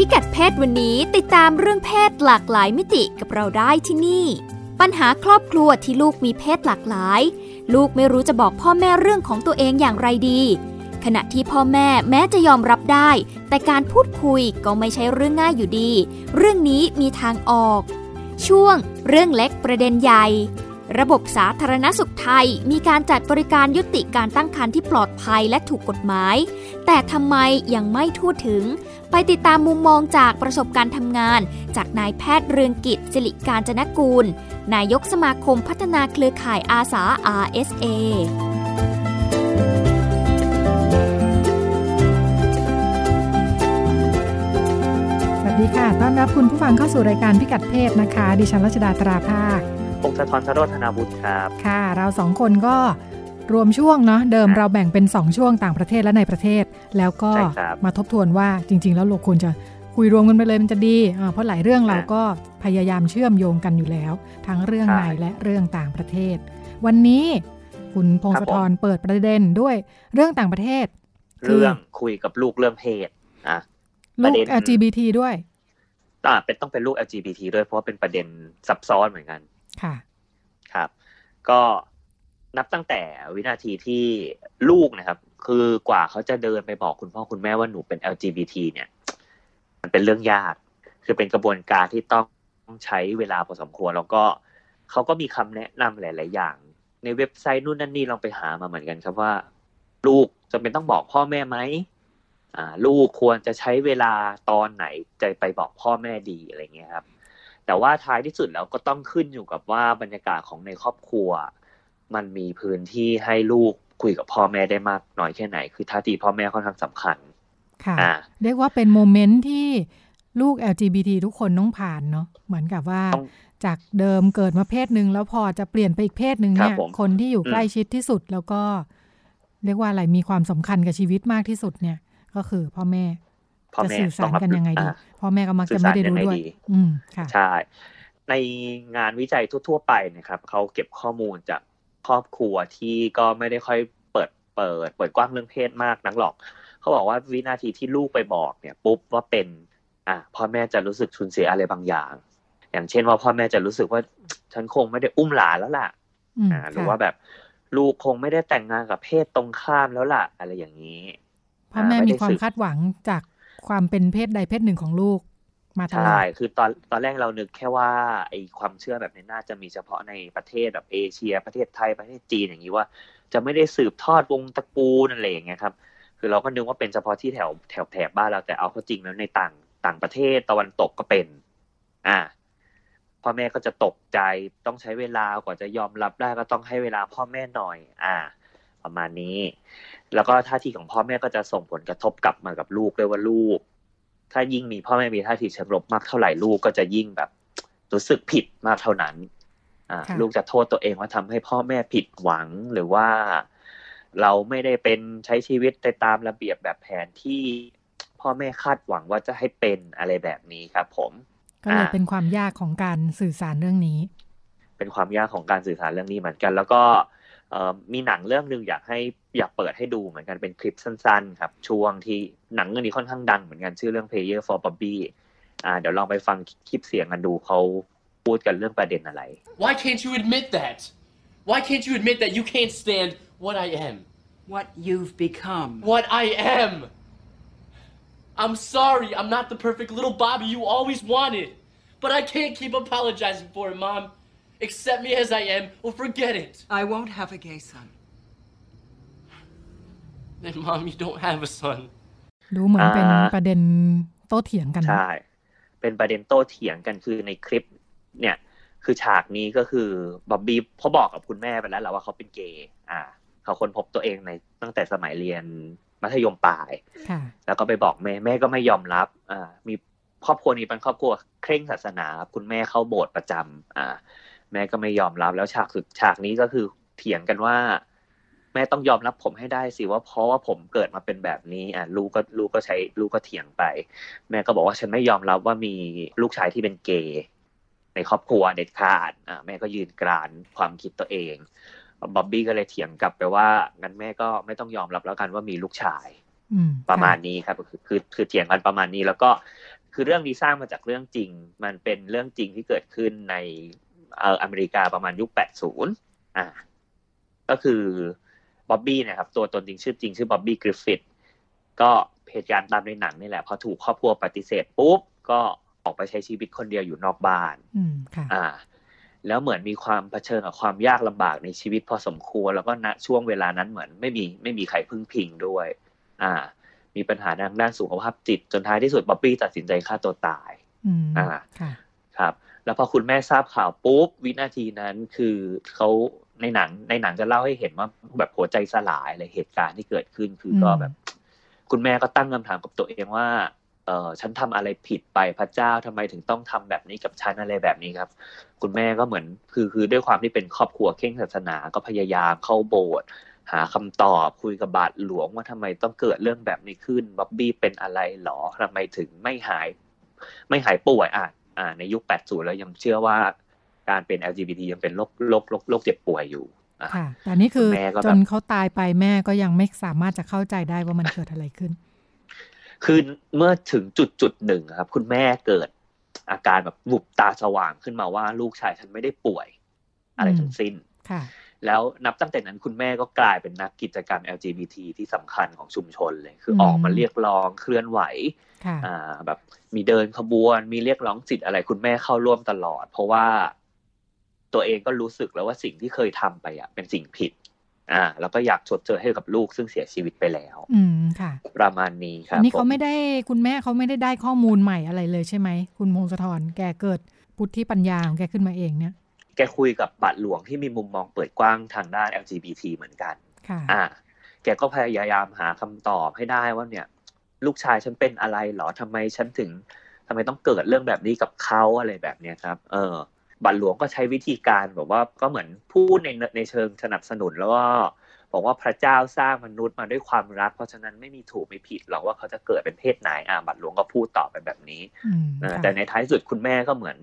พิกัดเพศวันนี้ติดตามเรื่องเพศหลากหลายมิติกับเราได้ที่นี่ ปัญหาครอบครัวที่ลูกมีเพศหลากหลาย ลูกไม่รู้จะบอกพ่อแม่เรื่องของตัวเองอย่างไรดี ขณะที่พ่อแม่แม้จะยอมรับได้ แต่การพูดคุยก็ไม่ใช่เรื่องง่ายอยู่ดี เรื่องนี้มีทางออก ช่วง เรื่องเล็กประเด็นใหญ่ ระบบสาธารณสุขไทยมีการจัดบริการยุติการตั้งครรภ์ที่ปลอดภัยและถูกกฎหมาย แต่ทำไมยังไม่ทั่วถึง ไปติดตามมุมมองจากประสบการณ์ทำงาน จากนายแพทย์เรืองกิจสิริการจนกูล นายกสมาคมพัฒนาเครือข่ายอาสา RSA สวัสดีค่ะ ต้อนรับคุณผู้ฟังเข้าสู่รายการพิกัดเพศนะคะ ดิฉันรัชดาตราภาค พงศธรธโรธนาบุตรครับ ค่ะ เราสองคนก็รวมช่วงเนาะเดิมครับเราแบ่งเป็น 2 ช่วงต่างประเทศและในประเทศ แล้วก็ใช่ครับมาทบทวนว่าจริง ๆ แล้วเราควรจะคุยรวมกันไปเลยมันจะดีอ่าเพราะหลายเรื่องเราก็พยายามเชื่อมโยงกันอยู่แล้ว ทั้งเรื่องใช่ในและเรื่องต่างประเทศ วันนี้คุณพงศธรเปิดประเด็นด้วยเรื่องต่างประเทศคือเรื่องคุยกับลูกเรื่องเพศอะปลูระกเด็น LGBT ด้วยอ่าเป็นต้องเป็นลูก LGBT ด้วยเพราะว่าเป็นประเด็นซับซ้อนเหมือนกัน ค่ะ ครับ ก็นับตั้งแต่วินาทีที่ลูกนะครับ คือกว่าเขาจะเดินไปบอกคุณพ่อคุณแม่ว่าหนูเป็น LGBT เนี่ย มันเป็นเรื่องยาก คือเป็นกระบวนการที่ต้องใช้เวลาพอสมควร แล้วก็เขาก็มีคำแนะนำหลาย ๆ อย่าง ในเว็บไซต์นู่นนั่นนี่ลองไปหามาเหมือนกันครับว่า ลูกจะเป็นต้องบอกพ่อแม่ไหมลูกควรจะใช้เวลาตอนไหนจะไปบอกพ่อแม่ดีอะไรเงี้ยครับ แต่ว่าท้ายที่สุดแล้วก็ต้องขึ้นอยู่กับว่าบรรยากาศของในครอบครัว มันมีพื้นที่ให้ลูกคุยกับพ่อแม่ได้มากน้อยแค่ไหน คือท่าทีพ่อแม่ค่อนข้างสำคัญ ค่ะอ่าเรียกว่าเป็นโมเมนต์ที่ลูก LGBT ทุกคนต้องผ่านเนาะเหมือนกับว่าต้องจากเดิมเกิดมาเพศหนึ่งแล้วพอจะเปลี่ยนไปอีกเพศหนึ่งเนี่ยครับผมคนที่อยู่อืมใกล้ชิดที่สุดแล้วก็ เรียกว่าอะไรมีความสำคัญกับชีวิตมากที่สุดเนี่ย ก็คือพ่อแม่ พ่อจะแม่สื่อสารกันยังไงดีอ่าพ่อแม่ก็มักสื่จะอไม่สารได้ยังรู้ไงด้วยดีอืมค่ะใช่ในงานวิจัยทั่ว ๆ ไปนะครับเขาเก็บข้อมูลจากครอบครัวที่ก็ไม่ได้ค่อยเปิดเปิดเปิดกว้างเรื่องเพศมากนักหรอก เขาบอกว่าวินาทีที่ลูกไปบอกเนี่ยปุ๊บว่าเป็น อะพ่อแม่จะรู้สึกสูญเสียอะไรบางอย่าง อย่างเช่นว่าพ่อแม่จะรู้สึกว่าฉันคงไม่ได้อุ้มหลานแล้วล่ะอืมอ่าหรือค่ะว่าแบบลูกคงไม่ได้แต่งงานกับเพศตรงข้ามแล้วล่ะ อะไรอย่างนี้พ่อแม่อ่าไม่มีได้ความสืบคาดหวังจาก ความเป็นเพศใดเพศหนึ่งของลูก มาตลอใช่คือตอนตอนแรกเรานึกแค่ว่าไอความเชื่อแบบนี้น่าจะมีเฉพาะในประเทศแบบเอเชีย ประเทศไทยประเทศจีนอย่างนี้ว่า จะไม่ได้สืบทอดวงตระกูลอะไรอย่างเงี้ยครับ คือเราก็นึกว่าเป็นเฉพาะที่แถวแถวแถบบ้านเราแต่เอาเข้าจริงแล้วในต่างต่างประเทศตะวันตกก็เป็น อ่าพ่อแม่ก็จะตกใจต้องใช้เวลากว่าจะยอมรับได้ก็ต้องให้เวลาพ่อแม่หน่อย อ่า ประมาณนี้ แล้วก็ท่าทีของพ่อแม่ก็จะส่งผลกระทบกลับมากับลูกด้วยว่าลูก ถ้ายิ่งมีพ่อแม่มีท่าทีเชิงลบมากเท่าไหร่ลูกก็จะยิ่งแบบรู้สึกผิดมากเท่านั้นอ่าค่ะลูกจะโทษตัวเองว่าทำให้พ่อแม่ผิดหวังหรือว่าเราไม่ได้เป็นใช้ชีวิตไปตามระเบียบแบบแผนที่พ่อแม่คาดหวังว่าจะให้เป็นอะไรแบบนี้ครับ ผมก็เลยอ่าเป็นความยากของการสื่อสารเรื่องนี้ เป็นความยากของการสื่อสารเรื่องนี้เหมือนกัน แล้วก็เอ่อ มีหนังเรื่องหนึ่งอยากให้อยากเปิดให้ดูเหมือนกันเป็นคลิปสั้นๆ ครับ ช่วงที่หนังเรื่องนี้ค่อนข้างดังเหมือนกันชื่อเรื่อง Player for Bobby อ่าเดี๋ยวลองไปฟังคลิปเสียงกันดูเขาพูดกันเรื่องประเด็นอะไร Why can't you admit that? Why can't you admit that you can't stand what I am? What you've become. What I am! I'm sorry, I'm not the perfect little Bobby you always wanted. But I can't keep apologizing for it, Mom. Accept me as I am or forget it. I won't have a gay son. Then, Mom, you don't have a son. ดูเหมือนเป็นอ่าประเด็นโต้เถียงกันนะใช่ เป็นประเด็นโต้เถียงกันคือในคลิป เนี่ย คือฉากนี้ก็คือบ๊อบบี้เขาบอกกับคุณแม่ไปแล้วแหละว่าเขาเป็นเกย์อ่า เขาค้นพบตัวเองในตั้งแต่สมัยเรียนมัธยมปลายค่ะแล้วก็ไปบอกแม่ แม่ก็ไม่ยอมรับ อ่า มีครอบครัวนี้เป็นครอบครัวเคร่งศาสนาครับคุณแม่เข้าโบสถ์ประจำอ่า แม่ก็ไม่ยอมรับแล้วฉากสุดฉากนี้ก็คือเถียงกันว่า แม่ต้องยอมรับผมให้ได้สิว่าเพราะว่าผมเกิดมาเป็นแบบนี้ อะลูกก็ลูกก็ใช้ลูกก็เถียงไป แม่ก็บอกว่าฉันไม่ยอมรับว่ามีลูกชายที่เป็นเกย์ในครอบครัวเด็ดขาดอ่าแม่ก็ยืนกรานความคิดตัวเองบ๊อบบี้ก็เลยเถียงกลับไปว่างั้นแม่ก็ไม่ต้องยอมรับแล้วกันว่ามีลูกชายอืมประมาณนี้ครับคือคือคือเถียงกันประมาณนี้แล้วก็คือเรื่องนี้สร้างมาจากเรื่องจริง มันเป็นเรื่องจริงที่เกิดขึ้นใน เอ่ออเมริกาประมาณยุค 80 อ่า ก็คือบ๊อบบี้นะครับ ตัวตนจริงชื่อจริงชื่อบ๊อบบี้กริฟฟิธก็เหตุการณ์ตามในหนังนี่แหละพอถูกครอบครัวปฏิเสธปุ๊บ ก็ออกไปใช้ชีวิตคนเดียวอยู่นอกบ้านอืมค่ะอ่า แล้วเหมือนมีความเผชิญกับความยากลำบากในชีวิตพอสมควร แล้วก็ณช่วงเวลานั้นเหมือนไม่มีไม่มีใครพึ่งพิงด้วย อ่า มีปัญหาทางด้านสุขภาพจิตจนท้ายที่สุดบ๊อบบี้ตัดสินใจฆ่าตัวตายอืมอ่าค่ะครับ แล้วพอคุณแม่ทราบข่าวปุ๊บวินาทีนั้นคือเขาในหนังในหนังจะเล่าให้เห็นว่าแบบหัวใจสลายอะไรเหตุการณ์ที่เกิดขึ้นคือก็อืมแบบ คุณแม่ก็ตั้งคำถามกับตัวเองว่าเออฉันทำอะไรผิดไปพระเจ้าทำไมถึงต้องทำแบบนี้กับฉันอะไรแบบนี้ครับ คุณแม่ก็เหมือนคือคือด้วยความที่เป็นครอบครัวเข่งศาสนาก็พยายามเข้าโบสถ์หาคำตอบคุยกับบาทหลวงว่าทำไมต้องเกิดเรื่องแบบนี้ขึ้นบ๊อบบี้เป็นอะไรหรอทำไมถึงไม่หาย ไม่หายป่วยอะอ่า ในยุค 80 แล้วยังเชื่อว่าการเป็น LGBT ยังเป็นโรคโรคโรคโรคเจ็บป่วยอยู่อะค่ะแต่นี่คือคุณแม่ก็แบบจนเขาตายไปแม่ก็ยังไม่สามารถจะเข้าใจได้ว่ามันเกิดอะไรขึ้น คือเมื่อถึงจุดจุดหนึ่งครับ คุณแม่เกิดอาการแบบบุบตาสว่างขึ้นมาว่าลูกชายฉันไม่ได้ป่วย อะไรอืมทั้งสิ้นค่ะ แล้วนับตั้งแต่นั้นคุณแม่ก็กลายเป็นนักกิจกรรม LGBT ที่สำคัญของชุมชนเลย คือมออกมาเรียกร้องเคลื่อนไหวค่ะอ่าแบบมีเดินขบวน มีเรียกร้องสิทธิ์อะไร คุณแม่เข้าร่วมตลอด เพราะว่าตัวเองก็รู้สึกแล้วว่าสิ่งที่เคยทำไปอะเป็นสิ่งผิด อ่า แล้วก็อยากชดเชยให้กับลูกซึ่งเสียชีวิตไปแล้ว อืมค่ะ ประมาณนี้ครัอับนนี้เขาผไม่ได้คุณแม่เขาไม่ได้ได้ข้อมูลใหม่อะไรเลยใช่ไหมคุณพงศธรแกเกิดพุทธิปัญญาของแกขึ้นมาเองเนี่ย แกคุยกับบาทหลวงที่มีมุมมองเปิดกว้างทางด้าน LGBT เหมือนกันค่ะอ่า แกก็พยายามหาคำตอบให้ได้ว่าเนี่ย ลูกชายฉันเป็นอะไรเหรอทำไมฉันถึงทำไมต้องเกิดเรื่องแบบนี้กับเขาอะไรแบบเนี้ยครับ เออบัตรหลวงก็ใช้วิธีการแบบว่าก็เหมือนพูดในในเชิงสนับสนุนแล้วก็บอกว่าพระเจ้าสร้างมนุษย์มาด้วยความรัก เพราะฉะนั้นไม่มีถูกไม่ผิดหรอกว่าเขาจะเกิดเป็นเพศไหนอ่าบัตรหลวงก็พูดต่อไปแบบนี้อืมเออค่ะแต่ในท้ายสุดคุณแม่ก็เหมือน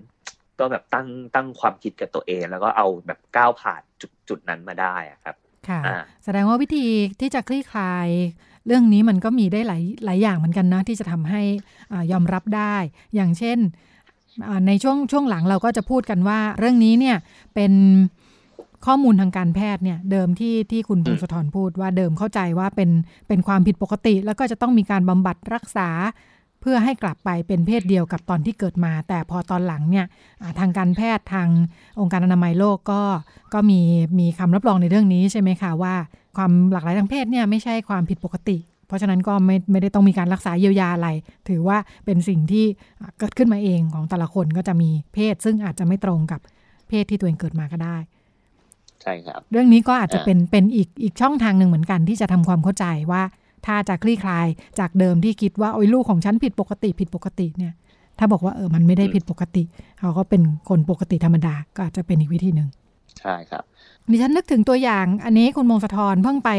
ก็แบบตั้งตั้งความคิดกับตัวเอง แล้วก็เอาแบบก้าวผ่านจุดจุดนั้นมาได้อะครับ ค่ะอ่าแสดงว่าวิธีที่จะคลี่คลาย เรื่องนี้มันก็มีได้หลายหลายอย่างเหมือนกันนะที่จะทำให้อายอมรับได้ อย่างเช่นอ่าในช่วงช่วงหลังเราก็จะพูดกันว่า เรื่องนี้เนี่ยเป็นข้อมูลทางการแพทย์เนี่ยเดิมที่ที่คุณพงศธรพูดว่าเดิมเข้าใจว่าเป็นเป็นความผิดปกติ แล้วก็จะต้องมีการบำบัดรักษา เพื่อให้กลับไปเป็นเพศเดียวกับตอนที่เกิดมา แต่พอตอนหลังเนี่ยอ่าทางการแพทย์ทางองค์การอนามัยโลกก็ก็มีมีคำรับรองในเรื่องนี้ใช่ไหมคะว่า ความหลากหลายทางเพศเนี่ยไม่ใช่ความผิดปกติ เพราะฉะนั้นก็ไม่ไม่ได้ต้องมีการรักษาเยียวยาอะไร ถือว่าเป็นสิ่งที่อ่าเกิดขึ้นมาเองของแต่ละคนก็จะมีเพศ ซึ่งอาจจะไม่ตรงกับเพศที่ตัวเองเกิดมาก็ได้ใช่ครับ เรื่องนี้ก็อาจจะอ่าเป็นเป็นอีกอีกช่องทางหนึ่งเหมือนกันที่จะทำความเข้าใจว่า ถ้าจะคลี่คลายจากเดิมที่คิดว่าโอ้ยลูกของฉันผิดปกติผิดปกติเนี่ย ถ้าบอกว่าเออมันไม่ได้ผิดปกติ เขาก็เป็นคนปกติธรรมดาก็อาจจะเป็นอีกวิธีหนึ่งใช่ครับดิฉันนึกถึงตัวอย่างอันนี้คุณมงสะทรเพิ่งไป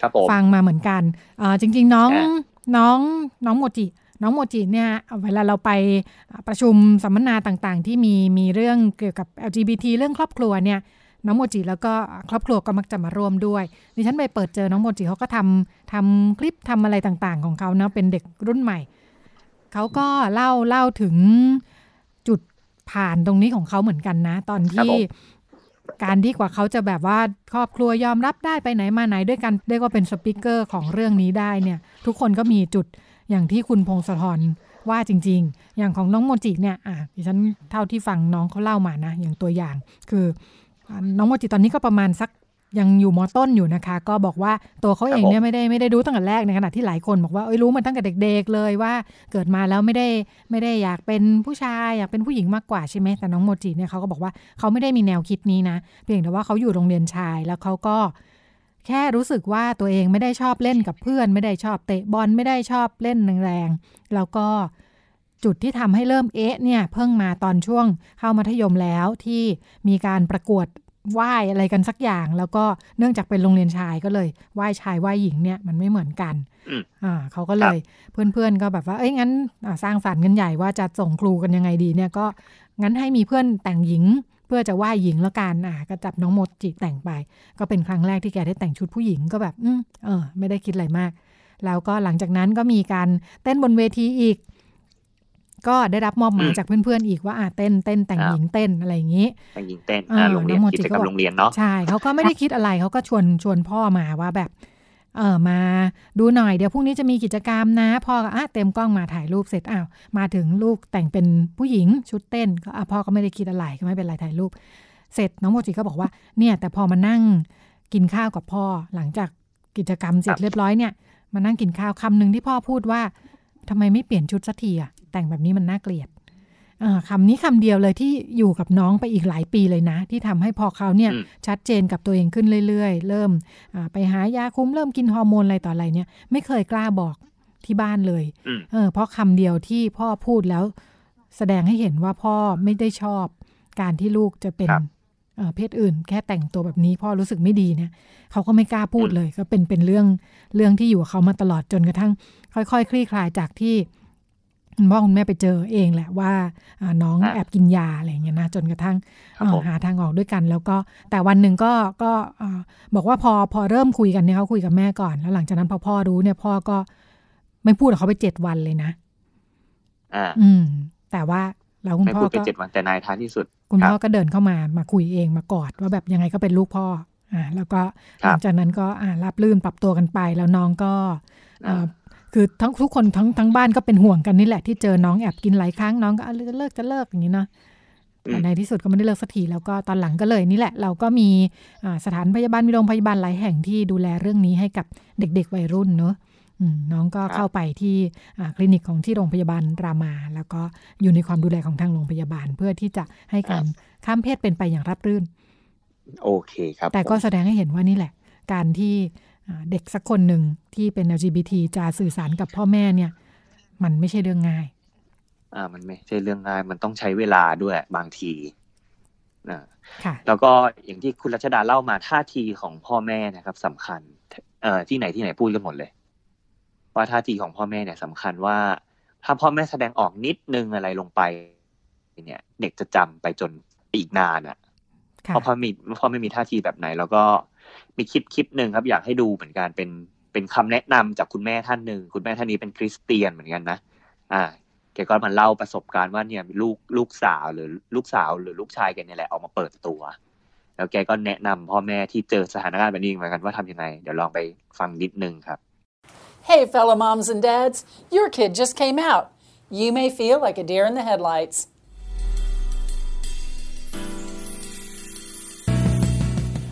ครับผมฟังมาเหมือนกันเอ่อจริง ๆ น้องอ่าน้องน้องโมจิ น้องโมจิเนี่ยเวลาเราไปประชุมสัมมนาต่างๆ ที่มีมีเรื่องเกี่ยวกับ LGBT เรื่องครอบครัวเนี่ย น้องโมจิแล้วก็ครอบครัวก็มักจะมาร่วมด้วย ดิฉันไปเปิดเจอน้องโมจิเขาก็ทำทำคลิปทำอะไรต่างๆ ของเขาเนาะเป็นเด็กรุ่นใหม่ เขาก็เล่าเล่าถึงจุดผ่านตรงนี้ของเขาเหมือนกันนะ ตอนครับที่ผมการที่กว่าเขาจะแบบว่าครอบครัวยอมรับได้ไปไหนมาไหนด้วยกันเรียกว่าเป็นสปิเกอร์ของเรื่องนี้ได้เนี่ย ทุกคนก็มีจุดอย่างที่คุณพงศธรว่าจริง ๆ อย่างของน้องโมจิเนี่ยอะดิฉันเท่าที่ฟังน้องเขาเล่ามานะ อย่างตัวอย่าง คืออะ น้องโมจิตอนนี้ก็ประมาณสักยังอยู่มอต้นอยู่นะคะ ก็บอกว่าตัวเขาเองเนี่ยไม่ได้ไม่ได้รู้ตั้งแต่แรกในขณะที่หลายคนบอกว่าเอ้ยรู้มาตั้งแต่เด็ก ๆ เลยว่าเกิดมาแล้วไม่ได้ไม่ได้อยากเป็นผู้ชายอยากเป็นผู้หญิงมากกว่าใช่ไหมแต่น้องโมจิเนี่ยเขาก็บอกว่าเขาไม่ได้มีแนวคิดนี้นะเพียงแต่ว่าเขาอยู่โรงเรียนชาย แล้วเขาก็แค่รู้สึกว่าตัวเองไม่ได้ชอบเล่นกับเพื่อน ไม่ได้ชอบเตะบอลไม่ได้ชอบเล่นแรงๆแล้วก็ จุดที่ทำให้เริ่มเอ๊ะเนี่ยเพิ่งมาตอนช่วงเข้ามัธยมแล้วที่มีการประกวดไหว้อะไรกันสักอย่าง แล้วก็เนื่องจากเป็นโรงเรียนชายก็เลยไหว้ชายไหว้หญิงเนี่ยมันไม่เหมือนกันอืมอ่าเขาก็เลยเพื่อนๆก็แบบว่าเอ้ยงั้นอ่าสร้างสรรค์กันใหญ่ว่าจะส่งครูกันยังไงดีเนี่ยก็งั้นให้มีเพื่อนแต่งหญิงเพื่อจะไหว้หญิงแล้วกันอ่าก็จับน้องโมจิแต่งไป ก็เป็นครั้งแรกที่แกได้แต่งชุดผู้หญิงก็แบบอืมเออ ไม่ได้คิดอะไรมาก แล้วก็หลังจากนั้นก็มีการเต้นบนเวทีอีก ก็ได้รับมอบหมายอืมจากเพื่อนๆอีกว่าอ่าเต้นเต้นแต่งหญิงเต้นอะไรอย่างนี้แต่ยิงเต้นอ่าอ่าโรงเรียนน้องโมจิกิจกรรก็บมอกโรงเรียนเนาะใช่เขาก็ไม่ได้คิดอะไรเขาก็ชวนชวนพ่อมาว่าแบบเออมาดูหน่อยเดี๋ยวพรุ่งนี้จะมีกิจกรรมนะพ่อก็อะเต็มกล้องมาถ่ายรูปเสร็จอ้าวมาถึงลูกแต่งเป็นผู้หญิงชุดเต้นก็อะพ่อก็ไม่ได้คิดอะไรก็ไม่เป็นไรถ่ายรูป เสร็จน้องโมจิก็บอกว่าเนี่ยแต่พอมานั่งกินข้าวกับพ่อหลังจากกิจกรรมเสร็จเรียบร้อยเนี่ยมานั่งกินข้าวคำหนึ่งที่พ่อพูดว่า ทำไมไม่เปลี่ยนชุดสักทีอะแต่งแบบนี้มันน่าเกลียดเอ่อคำนี้คำเดียวเลยที่อยู่กับน้องไปอีกหลายปีเลยนะ ที่ทำให้พอเขาเนี่ยอืมชัดเจนกับตัวเองขึ้นเรื่อยๆ เริ่มอ่าไปหายาคุมเริ่มกินฮอร์โมนอะไรต่ออะไรเนี่ยไม่เคยกล้าบอกที่บ้านเลยอืมเออเพราะคำเดียวที่พ่อพูดแล้ว แสดงให้เห็นว่าพ่อไม่ได้ชอบการที่ลูกจะเป็นครับ เอ่อเพศอื่น แค่แต่งตัวแบบนี้พ่อรู้สึกไม่ดีเนี่ยเขาก็ไม่กล้าพูดเลย ก็เป็นเป็นเรื่องเรื่องที่อยู่กับเขามาตลอดจนกระทั่ง ค่อย ๆ คลี่คลายจากที่คุณพ่อคุณแม่ไปเจอเองแหละว่าอ่าน้องอะแอบกินยาอะไรอย่างเงี้ยนะจนกระทั่งครับเอ่อผมหาทางออกด้วยกัน แล้วก็แต่วันหนึ่งก็ก็อ่าบอกว่าพอพอเริ่มคุยกันเนี่ยเขาคุยกับแม่ก่อน แล้วหลังจากนั้นพอพ่อรู้เนี่ยพ่อก็ไม่พูดกับเขาไปเจ็ดวันเลยนะอ่าอืม แต่ว่า แล้วคุณไม่พ่อพูดไปก็เจ็ดวันแต่นายท้ายที่สุด คุณพ่อรับก็เดินเข้ามามาคุยเองมากอดว่าแบบยังไงก็เป็นลูกพ่ออ่าแล้วก็ครับหลังจากนั้นก็อ่ารับลื่นปรับตัวกันไป แล้วน้องก็อ่าอ่าคือทั้งทุกคนทั้งทั้งบ้านก็เป็นห่วงกันนี่แหละ ที่เจอน้องแอบกินหลายครั้งน้องก็อะจะเลิกจะเลิกอย่างนี้เนาะแต่ในที่สุดก็ไม่ได้เลิกสักทีแล้วก็ตอนหลังก็เลยนี่แหละ เราก็มีอ่าสถานพยาบาลมีโรงพยาบาลหลายแห่งที่ดูแลเรื่องนี้ให้กับเด็กๆวัยรุ่นเนอะอืม น้องก็ครับเข้าไปที่อ่าคลินิกของที่โรงพยาบาลรามา แล้วก็อยู่ในความดูแลของทางโรงพยาบาล เพื่อที่จะให้การข้ามเพศเป็นไปอย่างราบรื่น โอเคครับ แต่ก็ผมแสดงให้เห็นว่านี่แหละ การที่อ่าเด็กสักคนหนึ่งที่เป็น LGBT จะสื่อสารกับพ่อแม่เนี่ย มันไม่ใช่เรื่องง่าย อ่า มันไม่ใช่เรื่องง่าย มันต้องใช้เวลาด้วยบางทีนะค่ะแล้วก็อย่างที่คุณรัชดาเล่ามาท่าทีของพ่อแม่นะครับสำคัญ เอ่อที่ไหนที่ไหนพูดกันหมดเลย ว่าท่าทีของพ่อแม่เนี่ยสำคัญว่า ถ้าพ่อแม่แสดงออกนิดนึงอะไรลงไป เนี่ย เด็กจะจำไปจนอีกนานอะค่ะเพราะพ่อมีพ่อไม่มีท่าทีแบบไหน แล้วก็มีคลิปคลิปหนึ่งครับ อยากให้ดูเหมือนกันเป็นเป็นคำแนะนำจากคุณแม่ท่านหนึ่งคุณแม่ท่านนี้เป็นคริสเตียนเหมือนกันนะอ่าแกก็มาเล่าประสบการณ์ว่าเนี่ยมีลูกลูกสาวหรือลูกสาวหรือลูกชายแกเนี่ยแหละออกมาเปิดตัว แล้วแกก็แนะนำพ่อแม่ที่เจอสถานการณ์แบบนี้เหมือนกันว่าทำยังไง เดี๋ยวลองไปฟังนิดนึงครับ Hey, fellow moms and dads, your kid just came out. You may feel like a deer in the headlights.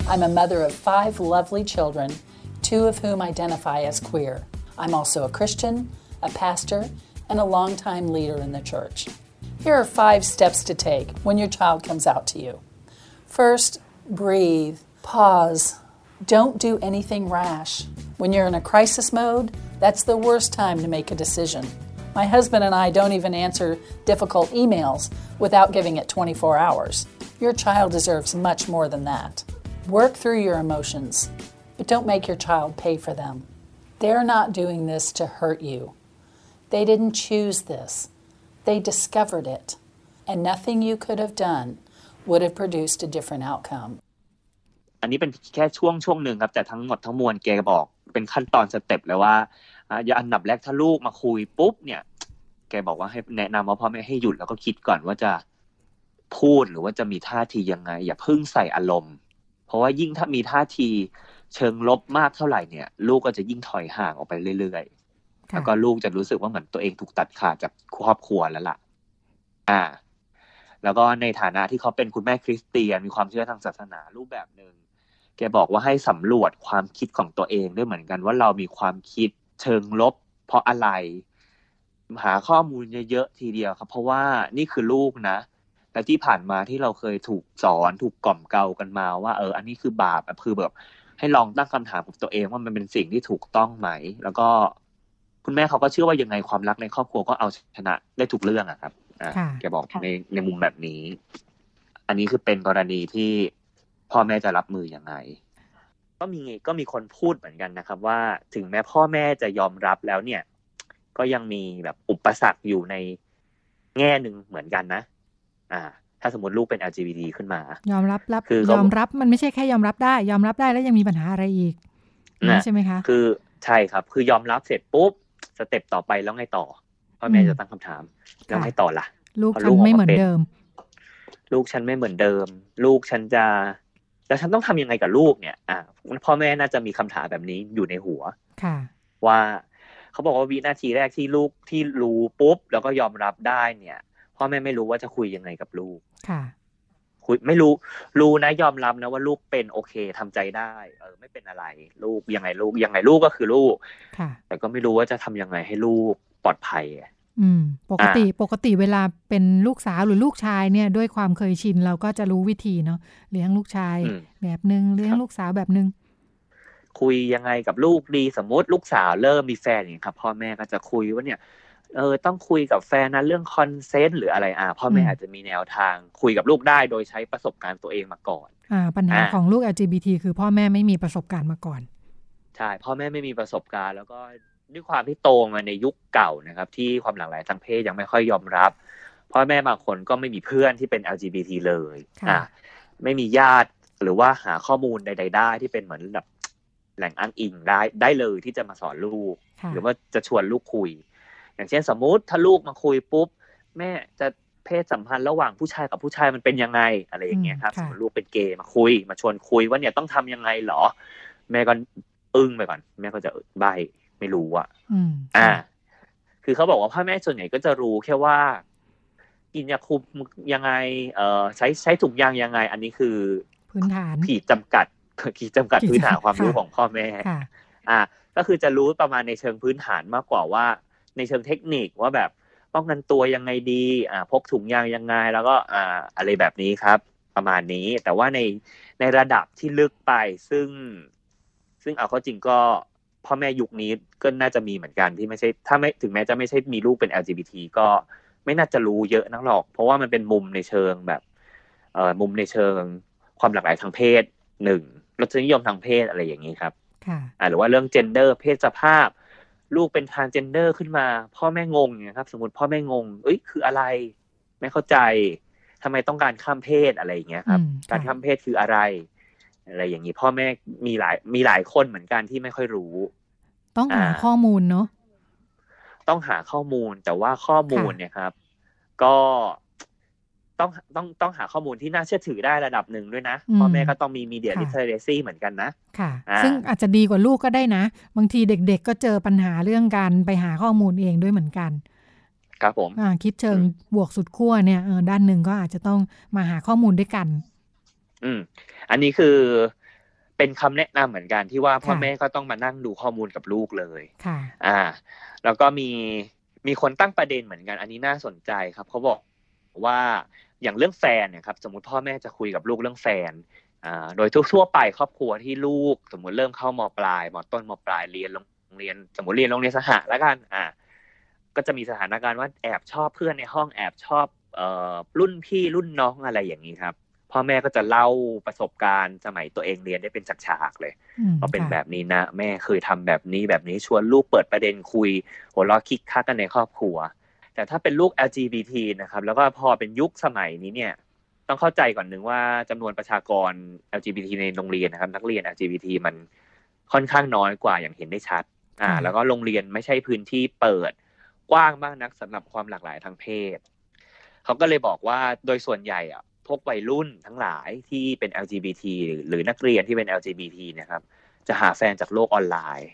I'm a mother of five lovely children, two of whom identify as queer. I'm also a Christian, a pastor, and a longtime leader in the church. Here are five steps to take when your child comes out to you. First, breathe, pause. Don't do anything rash. When you're in a crisis mode, that's the worst time to make a decision. My husband and I don't even answer difficult emails without giving it 24 hours. Your child deserves much more than that. Work through your emotions, but don't make your child pay for them. They're not doing this to hurt you. They didn't choose this, they discovered it. And nothing you could have done would have produced a different outcome. อันนี้เป็นแค่ช่วงช่วงหนึ่งครับ แต่ทั้งหมดทั้งมวลแกบอกเป็นขั้นตอนสเต็ปเลยว่าอ่าอย่าอันดับแรกถ้าลูกมาคุยปุ๊บเนี่ย แกบอกว่าให้แนะนำว่าพ่อแม่ให้หยุดแล้วก็คิดก่อนว่าจะพูดหรือว่าจะมีท่าทียังไง อย่าเพิ่งใส่อารมณ์ เพราะว่ายิ่งถ้ามีท่าทีเชิงลบมากเท่าไหร่เนี่ย ลูกก็จะยิ่งถอยห่างออกไปเรื่อยๆค่ะแล้วก็ลูกจะรู้สึกว่าเหมือนตัวเองถูกตัดขาดจากครอบครัวแล้วล่ะ อ่า แล้วก็ในฐานะที่เขาเป็นคุณแม่คริสเตียนมีความเชื่อทางศาสนารูปแบบหนึ่ง แกบอกว่าให้สำรวจความคิดของตัวเองด้วยเหมือนกันว่าเรามีความคิดเชิงลบ เพราะอะไร หาข้อมูลเยอะๆทีเดียวครับ เพราะว่านี่คือลูกนะและที่ผ่านมาที่เราเคยถูกสอนถูกกล่อมเกลากันมาว่า เออ อันนี้คือบาปอะคือแบบ ให้ลองตั้งคำถามกับตัวเองว่ามันเป็นสิ่งที่ถูกต้องไหม แล้วก็คุณแม่เขาก็เชื่อว่ายังไงความรักในครอบครัวก็เอาชนะได้ทุกเรื่องอะครับอ่าค่ะแกบอกในในมุมแบบนี้ อันนี้คือเป็นกรณีที่ พ่อแม่จะรับมือยังไง ก็มีก็มีคนพูดเหมือนกันนะครับ ว่าถึงแม้พ่อแม่จะยอมรับแล้วเนี่ย ก็ยังมีแบบอุปสรรคอยู่ในแง่หนึ่งเหมือนกันนะ อ่า ถ้าสมมติลูกเป็น LGBT ขึ้นมา ยอมรับรับคือเขายอมรับมันไม่ใช่แค่ยอมรับได้ ยอมรับได้แล้วยังมีปัญหาอะไรอีกน่ะใช่ไหมคะ คือใช่ครับ คือยอมรับเสร็จปุ๊บสเต็ปต่อไปแล้วไงต่อพ่อแม่อืมจะตั้งคำถามแล้วไงต่อล่ะ ลูกพอฉัลูนกไม่ออกมาเหมือนเป็นเดิม ลูกฉันไม่เหมือนเดิม ลูกฉันจะ แล้วฉันต้องทำยังไงกับลูกเนี่ย อ่าพ่อแม่น่าจะมีคำถามแบบนี้อยู่ในหัว ค่ะ ว่าเขาบอกว่าวินาทีแรกที่ลูกที่รู้ปุ๊บแล้วก็ยอมรับได้เนี่ย พ่อแม่ไม่รู้ว่าจะคุยยังไงกับลูก ค่ะ คุยไม่รู้ รู้นะยอมรับนะว่าลูกเป็นโอเคทำใจได้ เออ ไม่เป็นอะไร ลูกยังไงลูกยังไงลูกก็คือลูก ค่ะ แต่ก็ไม่รู้ว่าจะทำยังไงให้ลูกปลอดภัยอะ อืมปกติปกติเวลาเป็นลูกสาวหรือลูกชายเนี่ยด้วยความเคยชินเราก็จะรู้วิธีเนาะเลี้ยงลูกชายอืมแบบหนึ่งเลี้ยงครับลูกสาวแบบหนึ่งคุยยังไงกับลูกดีสมมติลูกสาวเริ่มมีแฟนอย่างนี้ยครับพ่อแม่ก็จะคุยว่าเนี่ยเออต้องคุยกับแฟนนะเรื่องคอนเซนต์หรืออะไรอ่าพ่อแม่อาจจะมีแนวทางคุยกับลูกได้โดยใช้ประสบการณ์ตัวเองมาก่อน อ่า ปัญหาอ่าของลูก LGBT คือพ่อแม่ไม่มีประสบการณ์มาก่อน ใช่ พ่อแม่ไม่มีประสบการณ์ แล้วก็ ด้วยความที่โตมาในยุคเก่านะครับ ที่ความหลากหลายทางเพศยังไม่ค่อยยอมรับพ่อแม่บางคนก็ไม่มีเพื่อนที่เป็น LGBT เลยค่ะอ่าไม่มีญาติหรือว่าหาข้อมูลใด ๆ ได้ที่เป็นเหมือนแบบแหล่งอ้างอิงได้ได้เลยที่จะมาสอนลูกค่ะหรือว่าจะชวนลูกคุย อย่างเช่นสมมุติถ้าลูกมาคุยปุ๊บ แม่จะเพศสัมพันธ์ระหว่างผู้ชายกับผู้ชายมันเป็นยังไง อะไรอย่างเงี้ยครับอืมสค่ะมมติลูกเป็นเกย์มาคุย มาชวนคุยว่าเนี่ยต้องทำยังไงเหรอ แม่ก็อึ้งไปก่อน แม่ก็จะใบ ไม่รู้อะอืมอ่า คือเขาบอกว่าพ่อแม่ส่วนใหญ่ก็จะรู้แค่ว่า กินยาคุมยังไง เอ่อใช้ใช้ถุงยางยังไง อันนี้คือ พื้นฐานขีดจำกัดขีดจำกัดขีดพื้นฐานความรู้ค่ะของพ่อแม่ค่ะอ่า ก็คือจะรู้ประมาณในเชิงพื้นฐานมากกว่าว่า ในเชิงเทคนิคว่าแบบป้องกันตัวยังไงดี อ่า พกถุงยางยังไง แล้วก็อ่า อะไรแบบนี้ครับ ประมาณนี้ แต่ว่าในในระดับที่ลึกไปซึ่ง ซึ่งเอาเข้าจริงก็ พ่อแม่ยุคนี้ก็น่าจะมีเหมือนกันที่ไม่ใช่ถ้าไม่ถึงแม้จะไม่ใช่มีลูกเป็น LGBT ก็ไม่น่าจะรู้เยอะนักหรอก เพราะว่ามันเป็นมุมในเชิงแบบเอ่อมุมในเชิงความหลากหลายทางเพศหนึ่งรสนิยมทางเพศอะไรอย่างนี้ครับค่ะอ่าหรือว่าเรื่อง gender เพศสภาพ ลูกเป็น transgender ขึ้นมา พ่อแม่งงอย่างเงี้ยครับ สมมติพ่อแม่งง เอ้ยคืออะไร ไม่เข้าใจทำไมต้องการข้ามเพศอะไรอย่างเงี้ยครับอืมค่ะการข้ามเพศคืออะไร อะไรอย่างนี้พ่อแม่มีหลายมีหลายคนเหมือนกันที่ไม่ค่อยรู้ ต้องหาอ่าข้อมูลเนาะต้องหาข้อมูลแต่ว่าข้อมูลค่ะเนี่ยครับ ก็ต้องต้องต้องหาข้อมูลที่น่าเชื่อถือได้ระดับหนึ่งด้วยนะพ่อแม่ก็ต้องมีมีเดียลิเทเรซีเหมือนกันนะค่ะอ่าซึ่งอาจจะดีกว่าลูกก็ได้นะ บางทีเด็กๆก็เจอปัญหาเรื่องการไปหาข้อมูลเองด้วยเหมือนกัน ครับผมอ่าคิดเชิงบวกสุดขั้วเนี่ยเออด้านหนึ่งก็อาจจะต้องมาหาข้อมูลด้วยกัน อืม อันนี้คือเป็นคำแนะนำเหมือนกันที่ว่าพ่อค่ะแม่ก็ต้องมานั่งดูข้อมูลกับลูกเลยค่ะ อ่า แล้วก็มีมีคนตั้งประเด็นเหมือนกัน อันนี้น่าสนใจครับเขาบอกว่าอย่างเรื่องแฟนเนี่ยครับ สมมติพ่อแม่จะคุยกับลูกเรื่องแฟนอ่าโดยทั่วๆไปครอบครัวที่ลูก สมมติเริ่มเข้ามปลายมต้นมปลายเรียนโรงเรียน สมมติเรียนโรงเรียนสหะแล้วกันอ่าก็จะมีสถานการณ์ว่าแอบชอบเพื่อนในห้องแอบชอบเอ่อรุ่นพี่รุ่นน้องอะไรอย่างนี้ครับ พ่อแม่ก็จะเล่าประสบการณ์สมัยตัวเองเรียนได้เป็นฉากๆเลยอืมว่าเป็นค่ะแบบนี้นะ แม่เคยทำแบบนี้แบบนี้ชวนลูกเปิดประเด็นคุย หัวเราะคิกคักกันในครอบครัว แต่ถ้าเป็นลูก LGBT นะครับ แล้วก็พอเป็นยุคสมัยนี้เนี่ย ต้องเข้าใจก่อนหนึ่งว่าจำนวนประชากร LGBT ในโรงเรียนนะครับ นักเรียน LGBT มันค่อนข้างน้อยกว่าอย่างเห็นได้ชัด อ่าค่ะแล้วก็โรงเรียนไม่ใช่พื้นที่เปิดกว้างมากนักสำหรับความหลากหลายทางเพศเขาก็เลยบอกว่าโดยส่วนใหญ่อะ พวกวัยรุ่นทั้งหลายที่เป็น LGBT หรือหรือนักเรียนที่เป็น LGBT นะครับ จะหาแฟนจากโลกออนไลน์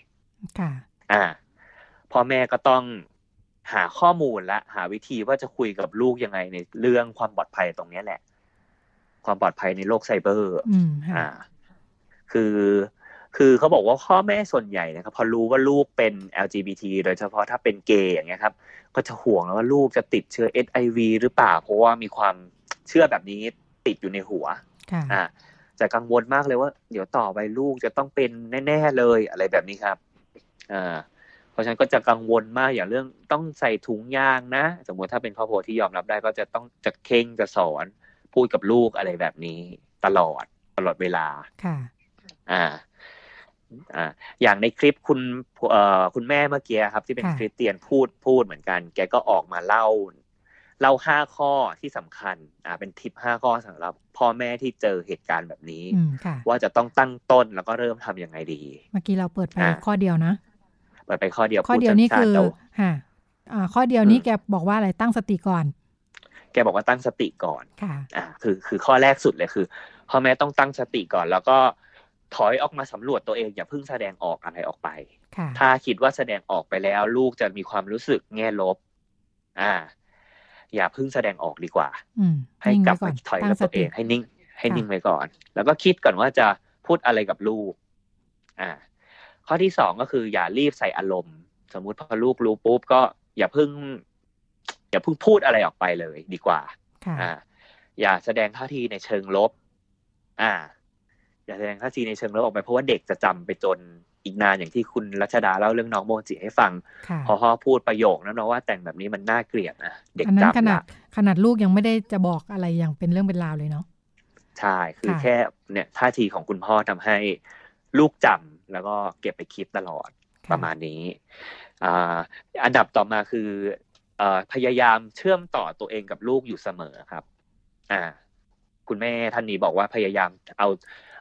ค่ะอ่าพ่อแม่ก็ต้องหาข้อมูลและหาวิธีว่าจะคุยกับลูกยังไงในเรื่องความปลอดภัยตรงเนี้ยแหละ ความปลอดภัยในโลกไซเบอร์อืมค่ะอ่า คือ คือเขาบอกว่าพ่อแม่ส่วนใหญ่นะครับ พอรู้ว่าลูกเป็น LGBT โดยเฉพาะถ้าเป็นเกย์อย่างเงี้ยครับ ก็จะห่วงแล้วว่าลูกจะติดเชื้อ HIV หรือเปล่า เพราะว่ามีความ เชื่อแบบนี้ติดอยู่ในหัวค่ะอ่าจะกังวลมากเลยว่า เดี๋ยวต่อไปลูกจะต้องเป็นแน่ ๆเลยอะไรแบบนี้ครับอ่าเพราะฉะนั้นก็จะกังวลมากอย่างเรื่องต้องใส่ถุงยางนะ สมมติถ้าเป็นครอบครัวที่ยอมรับได้ก็จะต้องจะเข่งจะสอนพูดกับลูกอะไรแบบนี้ ตลอดตลอดเวลาค่ะ อ่าอ่าอย่างในคลิปคุณเอ่อคุณแม่เมื่อกี้ครับ ที่เป็นค่ะคริสเตียนพูดพูดเหมือนกัน แกก็ออกมาเล่า เล่าห้าข้อที่สำคัญอ่าเป็นทิปห้าข้อสำหรับพ่อแม่ที่เจอเหตุการณ์แบบนี้อืมค่ะว่าจะต้องตั้งต้นแล้วก็เริ่มทำยังไงดี เมื่อกี้เราเปิดไปอ่าข้อเดียวนะ เปิดไปข้อเดียวข้อพูเดียวนี่สั้คือๆแต่ฮะอ่าข้อเดียวนี้อืมแกบอกว่าอะไรตั้งสติก่อน แกบอกว่าตั้งสติก่อนค่ะอ่าคือคือข้อแรกสุดเลยคือพ่อแม่ต้องตั้งสติก่อน แล้วก็ถอยออกมาสำรวจตัวเองอย่าเพิ่งแสดงออกอะไรออกไปค่ะถ้าคิดว่าแสดงออกไปแล้ว ลูกจะมีความรู้สึกแง่ลบ อ่า อย่าเพิ่งแสดงออกดีกว่าให้กลับไว้ก่อนมาถอยตั้กับตัวเองให้นิ่ง ให้นิ่งไว้ก่อน แล้วก็คิดก่อนว่าจะพูดอะไรกับลูก อ่า ข้อที่สองก็คือ อย่ารีบใส่อารมณ์ สมมุติพอลูกรู้ปุ๊บก็อย่าเพิ่ง อย่าเพิ่งพูดอะไรออกไปเลยดีกว่าค่ะอ่า อย่าแสดงท่าทีในเชิงลบ อ่า อย่าแสดงท่าทีในเชิงลบออกไปเพราะว่าเด็กจะจำไปจนอีกนานอย่างที่คุณรัชดาเล่าเรื่องน้องโมจิให้ฟังค่ะพอพ่อพูดประโยคนั้นเนาะว่าแต่งแบบนี้มันน่าเกลียดนะเด็กอันนั้นขจำนาดละขนาดลูกยังไม่ได้จะบอกอะไรอย่างเป็นเรื่องเป็นราวเลยเนาะใช่คือค่ะแค่เนี่ยท่าทีของคุณพ่อทำให้ลูกจำแล้วก็เก็บไปคิดตลอดค่ประมาณนี้อ่าอันดับต่อมาคือเอ่อพยายามเชื่อมต่อตัวเองกับลูกอยู่เสมอครับ อ่า คุณแม่ท่านนี้บอกว่าพยายามเอา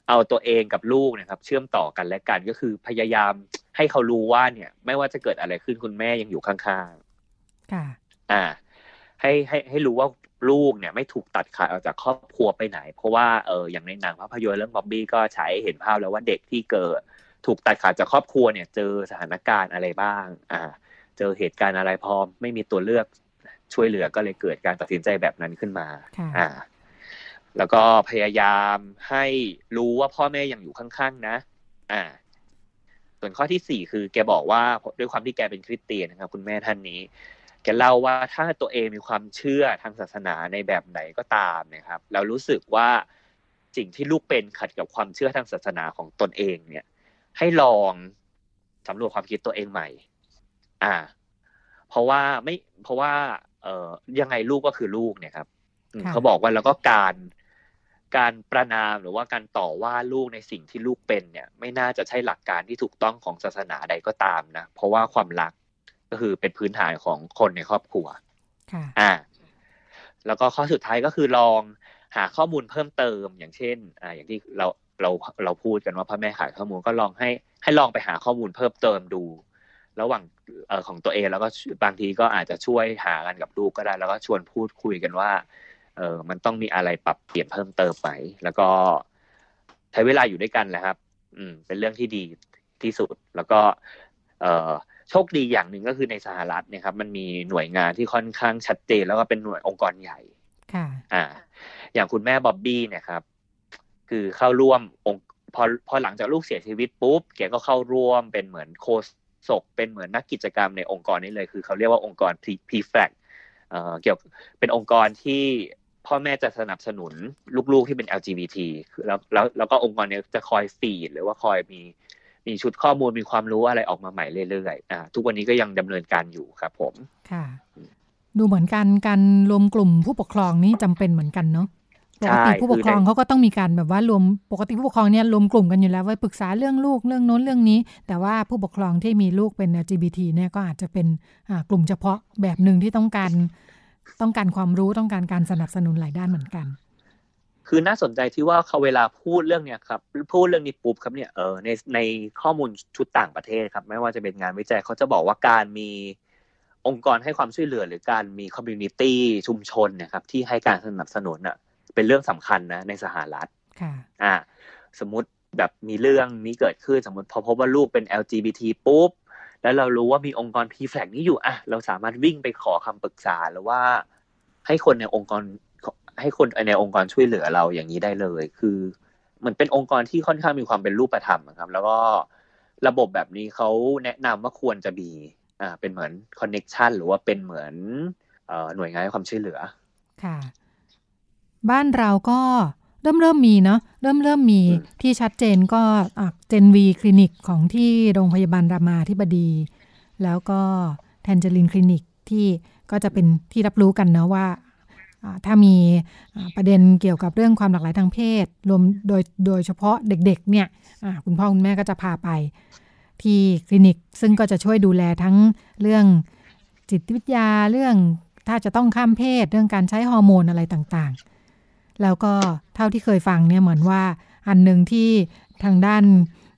เอาตัวเองกับลูกนะครับ เชื่อมต่อกันและกันก็คือพยายามให้เขารู้ว่าเนี่ย ไม่ว่าจะเกิดอะไรขึ้นคุณแม่ยังอยู่ข้างๆค่ะ อ่า ให้ให้ให้รู้ว่าลูกเนี่ย ไม่ถูกตัดขาดออกจากครอบครัวไปไหน เพราะว่าเอออย่างในหนังภาพยนตร์เรื่องบ๊อบบี้ก็ใช้เห็นภาพแล้วว่าเด็กที่เกิดถูกตัดขาดจากครอบครัวเนี่ย เจอสถานการณ์อะไรบ้าง อ่า เจอเหตุการณ์อะไรพอไม่มีตัวเลือกช่วยเหลือก็เลยเกิดการตัดสินใจแบบนั้นขึ้นมาค่ะอ่า แล้วก็พยายามให้รู้ว่าพ่อแม่ยังอยู่ข้างๆนะ อ่า ส่วนข้อที่สี่คือ แกบอกว่าด้วยความที่แกเป็นคริสเตียนนะครับ คุณแม่ท่านนี้ แกเล่าว่าถ้าตัวเองมีความเชื่อทางศาสนาในแบบไหนก็ตามนะครับ แล้วรู้สึกว่าสิ่งที่ลูกเป็นขัดกับความเชื่อทางศาสนาของตนเองเนี่ย ให้ลองสำรวจความคิดตัวเองใหม่ อ่า เพราะว่าไม่เพราะว่า เอ่อยังไงลูกก็คือลูกเนี่ยครับอืมค่ะเขาบอกว่าแล้วก็การ การประนามหรือว่าการต่อว่าลูกในสิ่งที่ลูกเป็นเนี่ย ไม่น่าจะใช่หลักการที่ถูกต้องของศาสนาใดก็ตามนะ เพราะว่าความรักก็คือเป็นพื้นฐานของคนในครอบครัวค่ะอ่า แล้วก็ข้อสุดท้ายก็คือลองหาข้อมูลเพิ่มเติมอย่างเช่น อ่า อย่างที่เราเราเราพูดกันว่าพ่อแม่ขายข้อมูลก็ลองให้ให้ลองไปหาข้อมูลเพิ่มเติมดู ระหว่างเอ่อของตัวเองแล้วก็บางทีก็อาจจะช่วยหากันกับลูกก็ได้ แล้วก็ชวนพูดคุยกันว่า เออมันต้องมีอะไรปรับเปลี่ยนเพิ่มเติมไหมแล้วก็ใช้เวลาอยู่ด้วยกันแหละครับ อืม เป็นเรื่องที่ดีที่สุด แล้วก็ เอ่อโชคดีอย่างหนึ่งก็คือในสหรัฐเนะครับ มันมีหน่วยงานที่ค่อนข้างชัดเจนแล้วก็เป็นหน่วยองค์กรใหญ่ค่ะ อ่า อย่างคุณแม่บ๊อบบี้เนี่ยครับ คือเข้าร่วมองค์พอพอหลังจากลูกเสียชีวิตปุ๊บแกก็เข้าร่วมเป็นเหมือนโคศกเป็นเหมือนนักกิจกรรมในองค์กรนี้เลย คือเขาเรียกว่าองค์กร P f l a g เอ่อเกี่ยวเป็นองค์กรที่ พ่อแม่จะสนับสนุนลูกๆที่เป็น LGBT คือแล้วแล้วแล้วก็องค์กรเนี้ยจะคอยฟีดหรือว่าคอยมีมีชุดข้อมูลมีความรู้อะไรออกมาใหม่เรื่อยๆอ่าทุกวันนี้ก็ยังดำเนินการอยู่ครับผมค่ะ ดูเหมือนกันการรวมกลุ่มผู้ปกครองนี่จำเป็นเหมือนกันเนาะปกติผู้ปกครองเขาก็ต้องมีการแบบว่ารวมปกติผู้ปกครองเนี่ยรวมกลุ่มกันอยู่แล้วไว้ปรึกษาเรื่องลูกเรื่องโน้นเรื่องนี้ แต่ว่าผู้ปกครองที่มีลูกเป็น LGBT เนี่ยก็อาจจะเป็นอ่ากลุ่มเฉพาะแบบหนึ่งที่ต้องการ ต้องการความรู้ต้องการการสนับสนุนหลายด้านเหมือนกัน คือน่าสนใจที่ว่าเขาเวลาพูดเรื่องเนี้ยครับพูดเรื่องนี้ปุ๊บครับเนี่ยเออในในข้อมูลชุดต่างประเทศครับ ไม่ว่าจะเป็นงานวิจัยเขาจะบอกว่าการมีองค์กรให้ความช่วยเหลือหรือการมีคอมมูนิตี้ชุมชนเนะครับที่ให้การสนับสนุนอะเป็นเรื่องสำคัญนะในสหรัฐค่ะอ่า สมมุติแบบมีเรื่องนี้เกิดขึ้นสมมติพอพบว่าลูกเป็น LGBT ปุ๊บ แล้วเรารู้ว่ามีองค์กร p f l a g นี้อยู่อะเราสามารถวิ่งไปขอคำปรึกษาหรือว่า ให้คนในองค์กรให้คนในองค์กรช่วยเหลือเราอย่างนี้ได้เลย คือเหมือนเป็นองค์กรที่ค่อนข้างมีความเป็นรูปธรรมครับ แล้วก็ระบบแบบนี้เขาแนะนำว่าควรจะมีอ่าเป็นเหมือนคอนเน็ชันหรือว่าเป็นเหมือนอหน่วยงานให้ความช่วยเหลือ ค่ะ บ้านเราก็ เริ่มเริ่มมีเนาะเริ่มเริ่มมีอืมที่ชัดเจนก็เจนวีคลินิกของที่โรงพยาบาลรามาธิบดี แล้วก็แทนเจอรินคลินิกที่ก็จะเป็นที่รับรู้กันเนะว่าอ่าถ้ามีอ่าประเด็นเกี่ยวกับเรื่องความหลากหลายทางเพศ รวมโดยโดยเฉพาะเด็กๆเนี่ยอ่าคุณพ่อคุณแม่ก็จะพาไป ที่คลินิกซึ่งก็จะช่วยดูแลทั้งเรื่องจิตวิทยาเรื่องถ้าจะต้องข้ามเพศเรื่องการใช้ฮอร์โมนอะไรต่างๆ แล้วก็เท่าที่เคยฟังเนี่ยเหมือนว่าอันหนึ่งที่ทางด้าน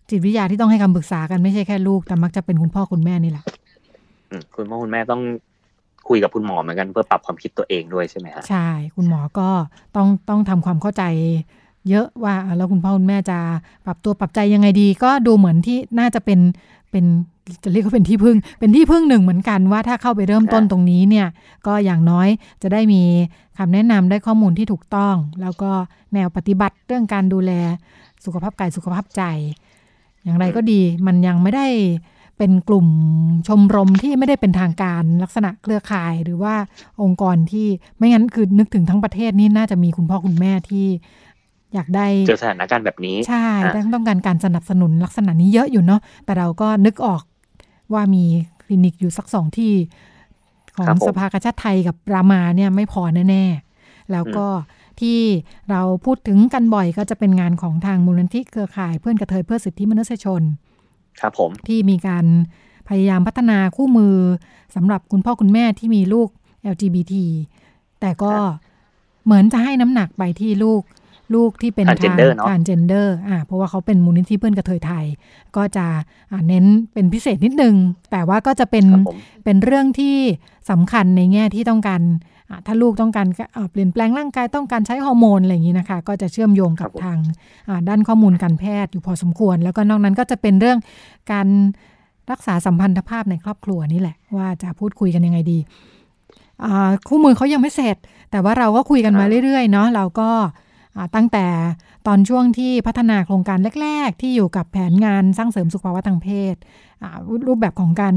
จิตวิทยาที่ต้องให้คำปรึกษากันไม่ใช่แค่ลูกแต่มักจะเป็นคุณพ่อคุณแม่นี่แหละอืมคุณพ่อคุณแม่ต้องคุยกับคุณหมอเหมือนกันเพื่อปรับความคิดตัวเองด้วยใช่ไหมฮะใช่ คุณหมอก็ต้องต้องทำความเข้าใจ เยอะว่าแล้วคุณพ่อคุณแม่จะปรับตัวปรับใจยังไงดี ก็ดูเหมือนที่น่าจะเป็นเป็นจะเรียกว่าเป็นที่พึ่ง เป็นที่พึ่งหนึ่งเหมือนกันว่าถ้าเข้าไปเริ่มต้นตรงนี้เนี่ย ก็อย่างน้อยจะได้มีคำแนะนำได้ข้อมูลที่ถูกต้อง แล้วก็แนวปฏิบัติเรื่องการดูแลสุขภาพกายสุขภาพใจ อย่างไรก็ดีมันยังไม่ได้เป็นกลุ่มชมรมที่ไม่ได้เป็นทางการลักษณะเครือข่ายหรือว่าองค์กรที่ไม่งั้นคือนึกถึงทั้งประเทศนี่น่าจะมีคุณพ่อคุณแม่ที่ อยากได้เจอสถานการณ์แบบนี้ ใช่อะต้องต้องการการสนับสนุนลักษณะนี้เยอะอยู่เนาะแต่เราก็นึกออกว่ามีคลินิกอยู่สักสองที่ของครับผมสภากาชาติไทยกับรามาเนี่ยไม่พอแน่ๆ แล้วก็ที่เราพูดถึงกันบ่อยก็จะเป็นงานของทางมูลนิธิเครือข่ายเพื่อนกระเทยเพื่อสิทธิมนุษยชน ครับผมที่มีการพยายามพัฒนาคู่มือสำหรับคุณพ่อคุณแม่ที่มีลูก LGBT แต่ก็เหมือนจะให้น้ำหนักไปที่ลูก ลูกที่เป็นทาง Transgender เนอะทางเจนเดอร์อ่าเพราะว่าเขาเป็นมูลนิธิเพื่อนกระเทยไทย ก็จะอ่าเน้นเป็นพิเศษนิดนึง แต่ว่าก็จะเป็นครับผมเป็นเรื่องที่สำคัญในแง่ที่ต้องการอ่าถ้าลูกต้องการอ่าเปลี่ยนแปลงร่างกายต้องการใช้ฮอร์โมนอะไรอย่างนี้นะคะ ก็จะเชื่อมโยงกับครับผมทางอ่าด้านข้อมูลการแพทย์อยู่พอสมควร แล้วก็นอกนั้นก็จะเป็นเรื่องการรักษาสัมพันธภาพในครอบครัวนี่แหละ ว่าจะพูดคุยกันยังไงดีอ่าคู่มือเขายังไม่เสร็จ แต่ว่าเราก็คุยกันมาเรื่อยๆเนาะเราก็อ่า ตั้งแต่ตอนช่วงที่พัฒนาโครงการแรก ๆ ที่อยู่กับแผนงานสร้างเสริมสุขภาวะทางเพศ รูปแบบของการ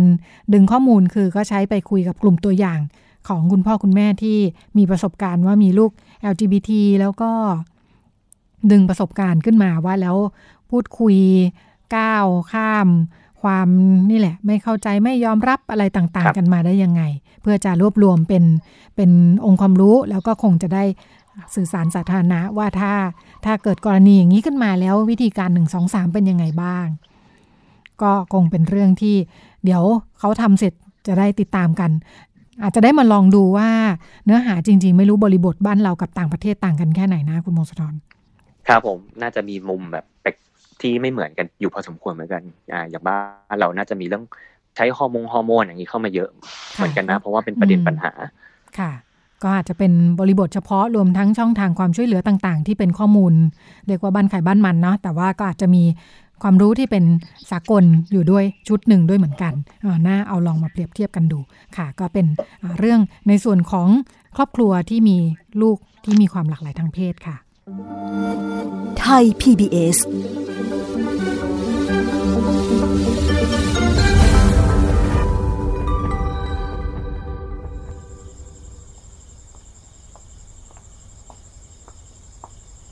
ดึงข้อมูลคือก็ใช้ไปคุยกับกลุ่มตัวอย่างของคุณพ่อคุณแม่ที่มีประสบการณ์ว่ามีลูก LGBT แล้วก็ดึงประสบการณ์ขึ้นมาว่าแล้วพูดคุยก้าวข้าม ความนี่แหละ ไม่เข้าใจไม่ยอมรับอะไรต่างๆ กันมาได้ยังไง เพื่อจะรวบรวมเป็นเป็นองค์ความรู้แล้วก็คงจะได้ สื่อสารสาธารณะว่าถ้าถ้าเกิดกรณีอย่างนี้ขึ้นมาแล้ววิธีการหนึ่งสองสามเป็นยังไงบ้าง ก็คงเป็นเรื่องที่ เดี๋ยวเขาทำเสร็จจะได้ติดตามกัน อาจจะได้มาลองดูว่าเนื้อหาจริง ๆ ไม่รู้บริบทบ้านเรากับต่างประเทศต่างกันแค่ไหนนะคุณมงคลธรครับผมน่าจะมีมุมแบบแปลกที่ไม่เหมือนกันอยู่พอสมควรเหมือนกันอ่าอย่างบ้านเราน่าจะมีเรื่องใช้ฮอร์โมนฮอร์โมนอย่างนี้เข้ามาเยอะเหมือนกันนะ เพราะว่าเป็นประเด็นปัญหาค่ะ ก็อาจจะเป็นบริบทเฉพาะรวมทั้งช่องทางความช่วยเหลือต่าง ๆ ที่เป็นข้อมูล เรียกว่าบ้านขายบ้านมันเนาะแต่ว่าก็อาจจะมีความรู้ที่เป็นสากลอยู่ด้วยชุดหนึ่งด้วยเหมือนกันน่าเอาลองมาเปรียบเทียบกันดูค่ะ ก็เป็นเรื่องในส่วนของครอบครัวที่มีลูกที่มีความหลากหลายทางเพศค่ะ ไทย PBS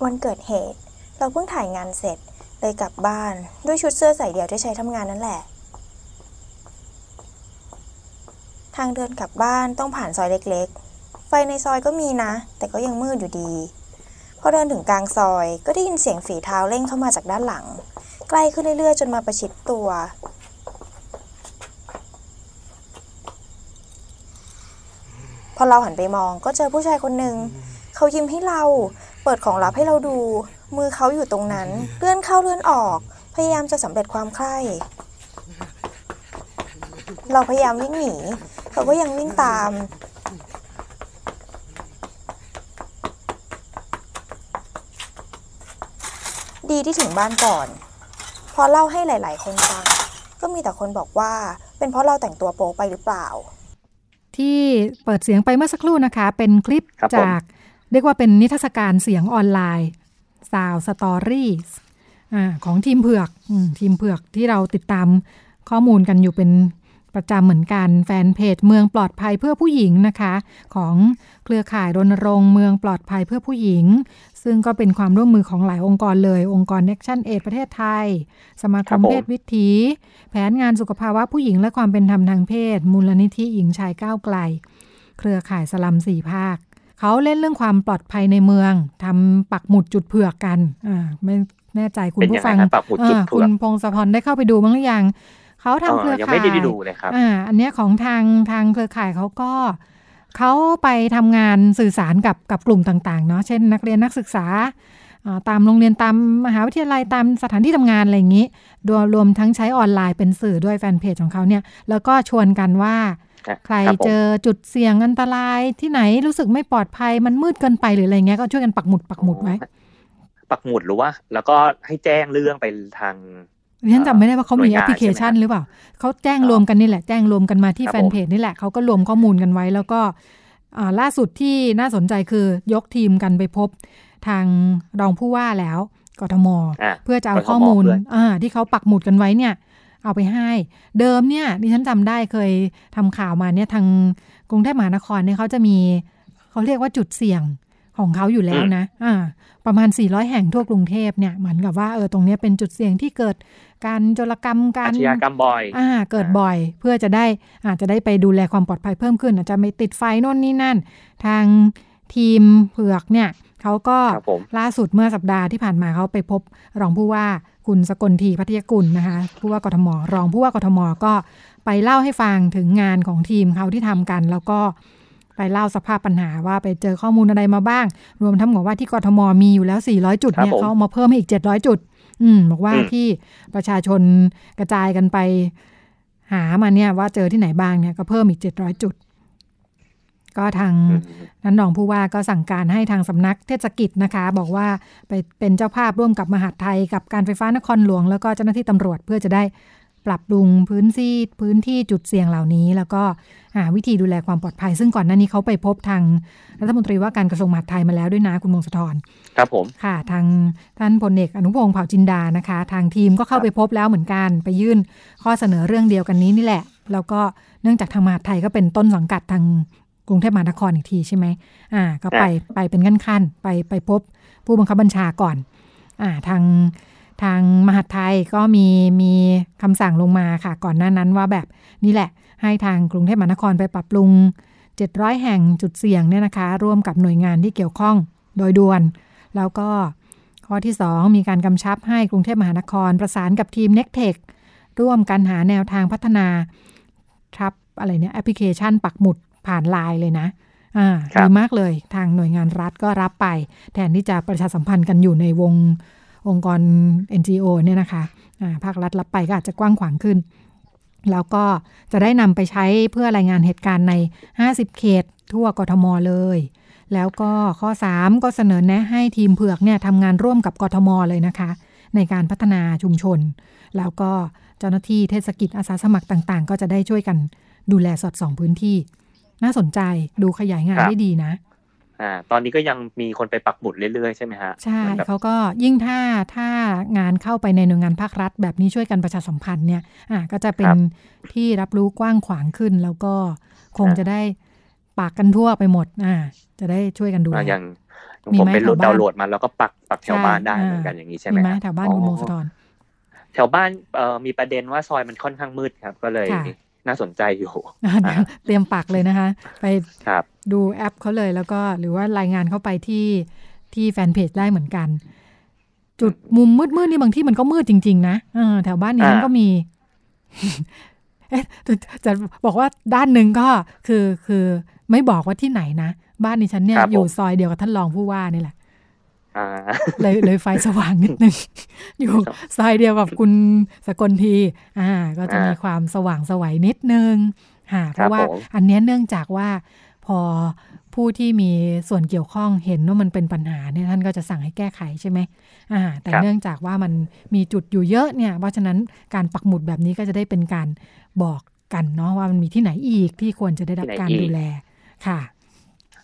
วันเกิดเหตุ เราเพิ่งถ่ายงานเสร็จเลยกลับบ้านด้วยชุดเสื้อใส่เดี่ยวที่ใช้ทำงานนั่นแหละ ทางเดินกลับบ้านต้องผ่านซอยเล็กๆ ไฟในซอยก็มีนะ แต่ก็ยังมืดอยู่ดี พอเดินถึงกลางซอยก็ได้ยินเสียงฝีเท้าเร่งเข้ามาจากด้านหลัง ใกล้ขึ้นเรื่อยๆ จนมาประชิดตัว พอเราหันไปมองก็เจอผู้ชายคนหนึ่งเขายิ้มให้เรา เปิดของลับให้เราดู มือเขาอยู่ตรงนั้น เลื่อนเข้าเลื่อนออก พยายามจะสำเร็จความใคร่ เราพยายามวิ่งหนีเขาก็ยังวิ่งตาม ดีที่ถึงบ้านก่อน พอเล่าให้หลาย ๆ คนฟัง ก็มีแต่คนบอกว่า เป็นเพราะเราแต่งตัวโป๊ไปหรือเปล่าที่เปิดเสียงไปเมื่อสักครู่นะคะ เป็นคลิปครับผมจาก เรียกว่าเป็นนิทรรศการเสียงออนไลน์ Sound Stories อ่ของทีมเผือกอทีมเผือกที่เราติดตามข้อมูลกันอยู่เป็นประจำเหมือนกันแฟนเพจเมืองปลอดภัยเพื่อผู้หญิงนะคะ ของเครือข่ายรณรงค์เมืองปลอดภัยเพื่อผู้หญิง ซึ่งก็เป็นความร่วมมือของหลายองค์กรเลย องค์กร Action Aid ประเทศไทย สมาคมเพศวิถี แผนงานสุขภาวะผู้หญิงและความเป็นธรรมทางเพศ มูลนิธิหญิงชายก้าวไกล เครือข่ายสลัมสี่ภาค เขาเล่นเรื่องความปลอดภัยในเมืองทำปักหมุดจุดเผือกกันอ่าไม่แน่ใจคุณเป็นผู้ยังไงฟังครับปักหมุดจุดอ่าเผืคุอกณพงศธรได้เข้าไปดูบ้างหรือยังเขาทำเครือเออยังข่ายไม่ได้ดูเลยครับอ่าอันเนี้ยของทางทางเครือข่ายเขาก็เขาไปทำงานสื่อสารกับกับกลุ่มต่างๆเนาะเช่น นักเรียนนักศึกษาอ่าตามโรงเรียนตามมหาวิทยาลัยตามสถานที่ทำงานอะไรอย่างนี้รวมรวมทั้งใช้ออนไลน์เป็นสื่อด้วยแฟนเพจของเขาเนี่ยแล้วก็ชวนกันว่า ใครครับผมเจอจุดเสี่ยงอันตรายที่ไหนรู้สึกไม่ปลอดภัยมันมืดเกินไปหรืออะไรเงี้ยก็ช่วยกันปักหมุดปักหมุดไว้ ปักหมุดหรือว่า แล้วก็ให้แจ้งเรื่องไปทางดิฉันจำไม่ได้ว่าเขามีหน่วยแองานปพลิเคชันใช่ไหมหรือเปล่า เขาแจ้งอ๋อรวมกันนี่แหละ แจ้งรวมกันมาที่ครับแฟนเพจนี่แหละ เขาก็รวมข้อมูลกันไว้ แล้วก็อ่าล่าสุดที่น่าสนใจคือยกทีมกันไปพบทางรองผู้ว่าแล้วกทมอะเพื่อจะเอากทมข้อมูลเพื่ออ่าที่เขาปักหมุดกันไว้เนี่ย เอาไปให้ เดิมเนี่ยดิฉันจำได้เคยทำข่าวมาเนี่ยทางกรุงเทพมหานครเนี่ยเขาจะมีเขาเรียกว่าจุดเสี่ยงของเขาอยู่แล้วนะ อ่า ประมาณ 400 แห่งทั่วกรุงเทพเนี่ยเหมือนกับว่าเออตรงเนี้ยเป็นจุดเสี่ยงที่เกิดการโจรกรรมกาอารชญากรรมบ่อย อ่า เกิดบ่อย เพื่อจะได้อาจจะได้ไปดูแลความปลอดภัยเพิ่มขึ้น อาจจะไม่ติดไฟโน่นนี่นั่น ทางทีมเผือกเนี่ยเขาก็ครับผมล่าสุดเมื่อสัปดาห์ที่ผ่านมาเขาไปพบรองผู้ว่า คุณสกลทีพัทยกุลนะคะผู้ว่ากทม รองผู้ว่ากทมก็ไปเล่าให้ฟังถึงงานของทีมเขาที่ทำกัน แล้วก็ไปเล่าสภาพปัญหาว่าไปเจอข้อมูลอะไรมาบ้าง รวมทั้งบอกว่าที่กทมมีอยู่แล้ว 400 จุดเนี่ยครับผมเขาเอามาเพิ่มให้อีก 700 จุด อืมบอกว่าอืมที่ประชาชนกระจายกันไป หามาเนี่ยว่าเจอที่ไหนบ้างเนี่ยก็เพิ่มอีก 700 จุด ก็ทางอืมนั้นรองผู้ว่าก็สั่งการให้ทางสำนักเทศกิจนะคะ บอกว่าไปเป็นเจ้าภาพร่วมกับมหาดไทย กับการไฟฟ้านครหลวง แล้วก็เจ้าหน้าที่ตำรวจเพื่อจะได้ปรับปรุงพื้นที่พื้นที่จุดเสี่ยงเหล่านี้ แล้วก็หาวิธีดูแลความปลอดภัย ซึ่งก่อนหน้านี้เขาไปพบทางรัฐมนตรีว่าการกระทรวงมหาดไทยมาแล้วด้วยนะคุณมงคลธรครับผมค่ะ ทางท่านพลเอกอนุพงศ์เผ่าจินดานะคะ ทางทีมก็เข้าไปพบแล้วเหมือนกันไปยื่นข้อเสนอเรื่องเดียวกันนี้นี่แหละ แล้วก็เนื่องจากทางมหาดไทยก็เป็นต้นสังกัดทางก รุงเทพมหานครอีกทีใช่ไหมอ่า ก็ไปไปเป็นขั้นๆไปไปพบผู้บังคับบัญชาก่อน อ่าทางทางมหาดไทยก็มีมีคำสั่งลงมาค่ะ ก่อนหน้านั้นว่าแบบนี่แหละ ให้ทางกรุงเทพมหานครไปปรับปรุง 700 แห่งจุดเสี่ยงเนี่ยนะคะ ร่วมกับหน่วยงานที่เกี่ยวข้องโดยด่วน แล้วก็ข้อที่ 2 มีการกำชับให้กรุงเทพมหานคร ประสานกับทีม n e c t e c h ร่วมกันหาแนวทางพัฒนาทับอะไรเนี่ยแอปพลิเคชันปักหมุด ผ่านไลน์เลยนะอ่าครับดีมากเลยทางหน่วยงานรัฐก็รับไป แทนที่จะประชาสัมพันธ์กันอยู่ในวงองค์กร NGO เนี่ยนะคะอ่าภาครัฐรับไปก็อาจจะกว้างขวางขึ้น แล้วก็จะได้นำไปใช้เพื่อรายงานเหตุการณ์ใน 50 เขตทั่วกทมเลย แล้วก็ข้อ 3 ก็เสนอแนะให้ทีมเผือกเนี่ยทำงานร่วมกับกทมเลยนะคะ ในการพัฒนาชุมชน แล้วก็เจ้าหน้าที่เทศกิจอาสาสมัครต่าง ๆ ก็จะได้ช่วยกันดูแลสอดส่องพื้นที่ น่าสนใจดูขยายงานครับได้ดีนะอ่าตอนนี้ก็ยังมีคนไปปักหมุดเรื่อยๆ ใช่ไหมฮะ ใช่หมือนแบบเขาก็ยิ่งถ้าถ้างานเข้าไปในหน่วยงานภาครัฐ แบบนี้ช่วยกันประชาสัมพันธ์เนี่ยอะก็จะเป็นที่รับรู้กว้างขวางขึ้น แล้วก็คงจะได้ปากกันทั่วไปหมดอ่าจะได้ช่วยกันดูแลอ่าอย่างมีผมไหมเป็นโหลดแถวบ้านดาวน์โหลดมาแล้วก็ปักปักแถวใช่บ้านได้อ่าเหมือนกันอย่างนี้ใช่ไหมมีไหมฮะแถวบ้านคุณมงคลธรแถวบ้านเอ่อมีประเด็นว่าซอยมันค่อนข้างมืดครับ ก็เลยค่ะ น่าสนใจอยู่อะเดี๋ยวเตรียมปักเลยนะคะ ไปครับดูแอปเขาเลยแล้วก็หรือว่ารายงานเข้าไปที่ที่แฟนเพจได้เหมือนกัน จุดมุมมืดๆนี่บางที่มันก็มืดจริง ๆ นะเออแถวบ้านนี้มันอ่าก็มีเอ๊ะจะจะบอกว่าด้านหนึ่งก็คือคือไม่บอกว่าที่ไหนนะ บ้านนี้ฉันเนี่ยครับผมอยู่ซอยเดียวกับท่านรองผู้ว่านี่แหละอ่า เลยเลยไฟสว่างนิดนึง อยู่ซอยเดียวกับคุณสกลทีอ่า ก็จะอ่ามีมีความสว่างสวัยนิดนึงค่ะเพครับราะว่าผมอันเนี้ยเนื่องจากว่าพอผู้ที่มีส่วนเกี่ยวข้องเห็นว่ามันเป็นปัญหาเนี่ยท่านก็จะสั่งให้แก้ไขใช่ไหมอ่า แต่ครับเนื่องจากว่ามันมีจุดอยู่เยอะเนี่ย เพราะฉะนั้นการปักหมุดแบบนี้ก็จะได้เป็นการบอกกันเนาะว่ามันมีที่ไหนอีกที่ควรจะได้รับการดูแลค่ะ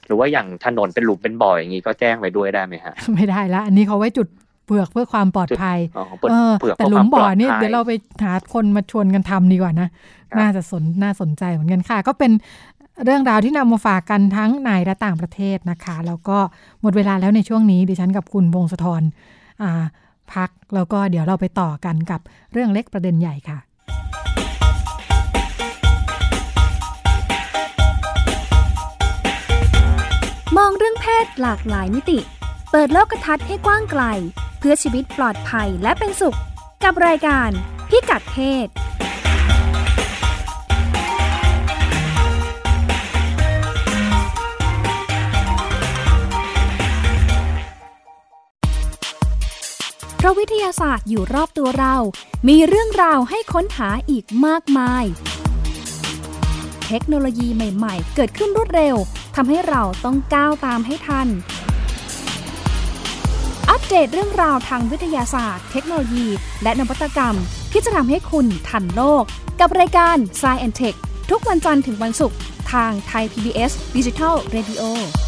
หรือว่าอย่างถนนเป็นหลุมเป็นบ่ออย่างนี้ก็แจ้งไปด้วยได้ไหมฮะ ไม่ได้ละ อันนี้เขาไว้จุดเปลือกเพื่อความปลอดภัยอ๋อเปิดเออเปลือกแต่พื่หลุควมบ่อปลดนี่ภัเดี๋ยวเราไปหาคนมาชวนกันทำดีกว่านะครับน่าจะสนน่าสนใจเหมือนกันค่ะ ก็เป็นเรื่องราวที่นำมาฝากกันทั้งในและต่างประเทศนะคะ แล้วก็หมดเวลาแล้วในช่วงนี้ดิฉันกับคุณพงศธรอ่าพักแล้วก็เดี๋ยวเราไปต่อกันกับเรื่องเล็กประเด็นใหญ่ค่ะ มองเรื่องเพศหลากหลายมิติ เปิดโลกทัศน์ให้กว้างไกล เพื่อชีวิตปลอดภัยและเป็นสุข กับรายการพิกัดเพศเพราะวิทยาศาสตร์อยู่รอบตัวเรา มีเรื่องราวให้ค้นหาอีกมากมาย เทคโนโลยีใหม่ ๆ เกิดขึ้นรวดเร็วทำให้เราต้องก้าวตามให้ทัน อัปเดตเรื่องราวทางวิทยาศาสตร์ เทคโนโลยี และนวัตกรรม ที่จะทำให้คุณทันโลก กับรายการ s c i e n Tech ทุกวันจันทร์ถึงวันศุกร์ทางไทย PBS Digital Radio โ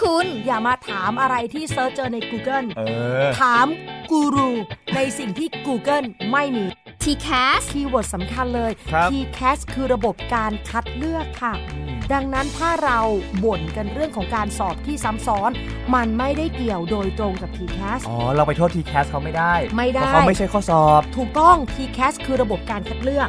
คุณ อย่ามาถามอะไรที่ search เจอใน Google เออถามกูรูในสิ่งที่ Google ไม่มี TCAS keyword สำคัญเลยครับ TCAS คือระบบการคัดเลือกค่ะ ดังนั้นถ้าเราบ่นกันเรื่องของการสอบที่ซ้ำซ้อน มันไม่ได้เกี่ยวโดยตรงกับ TCAS อ๋อ เราไปโทษ TCAS เขาไม่ได้ ไม่ได้ เพราะเขาไม่ใช่ข้อสอบ ถูกต้อง TCAS คือระบบการคัดเลือก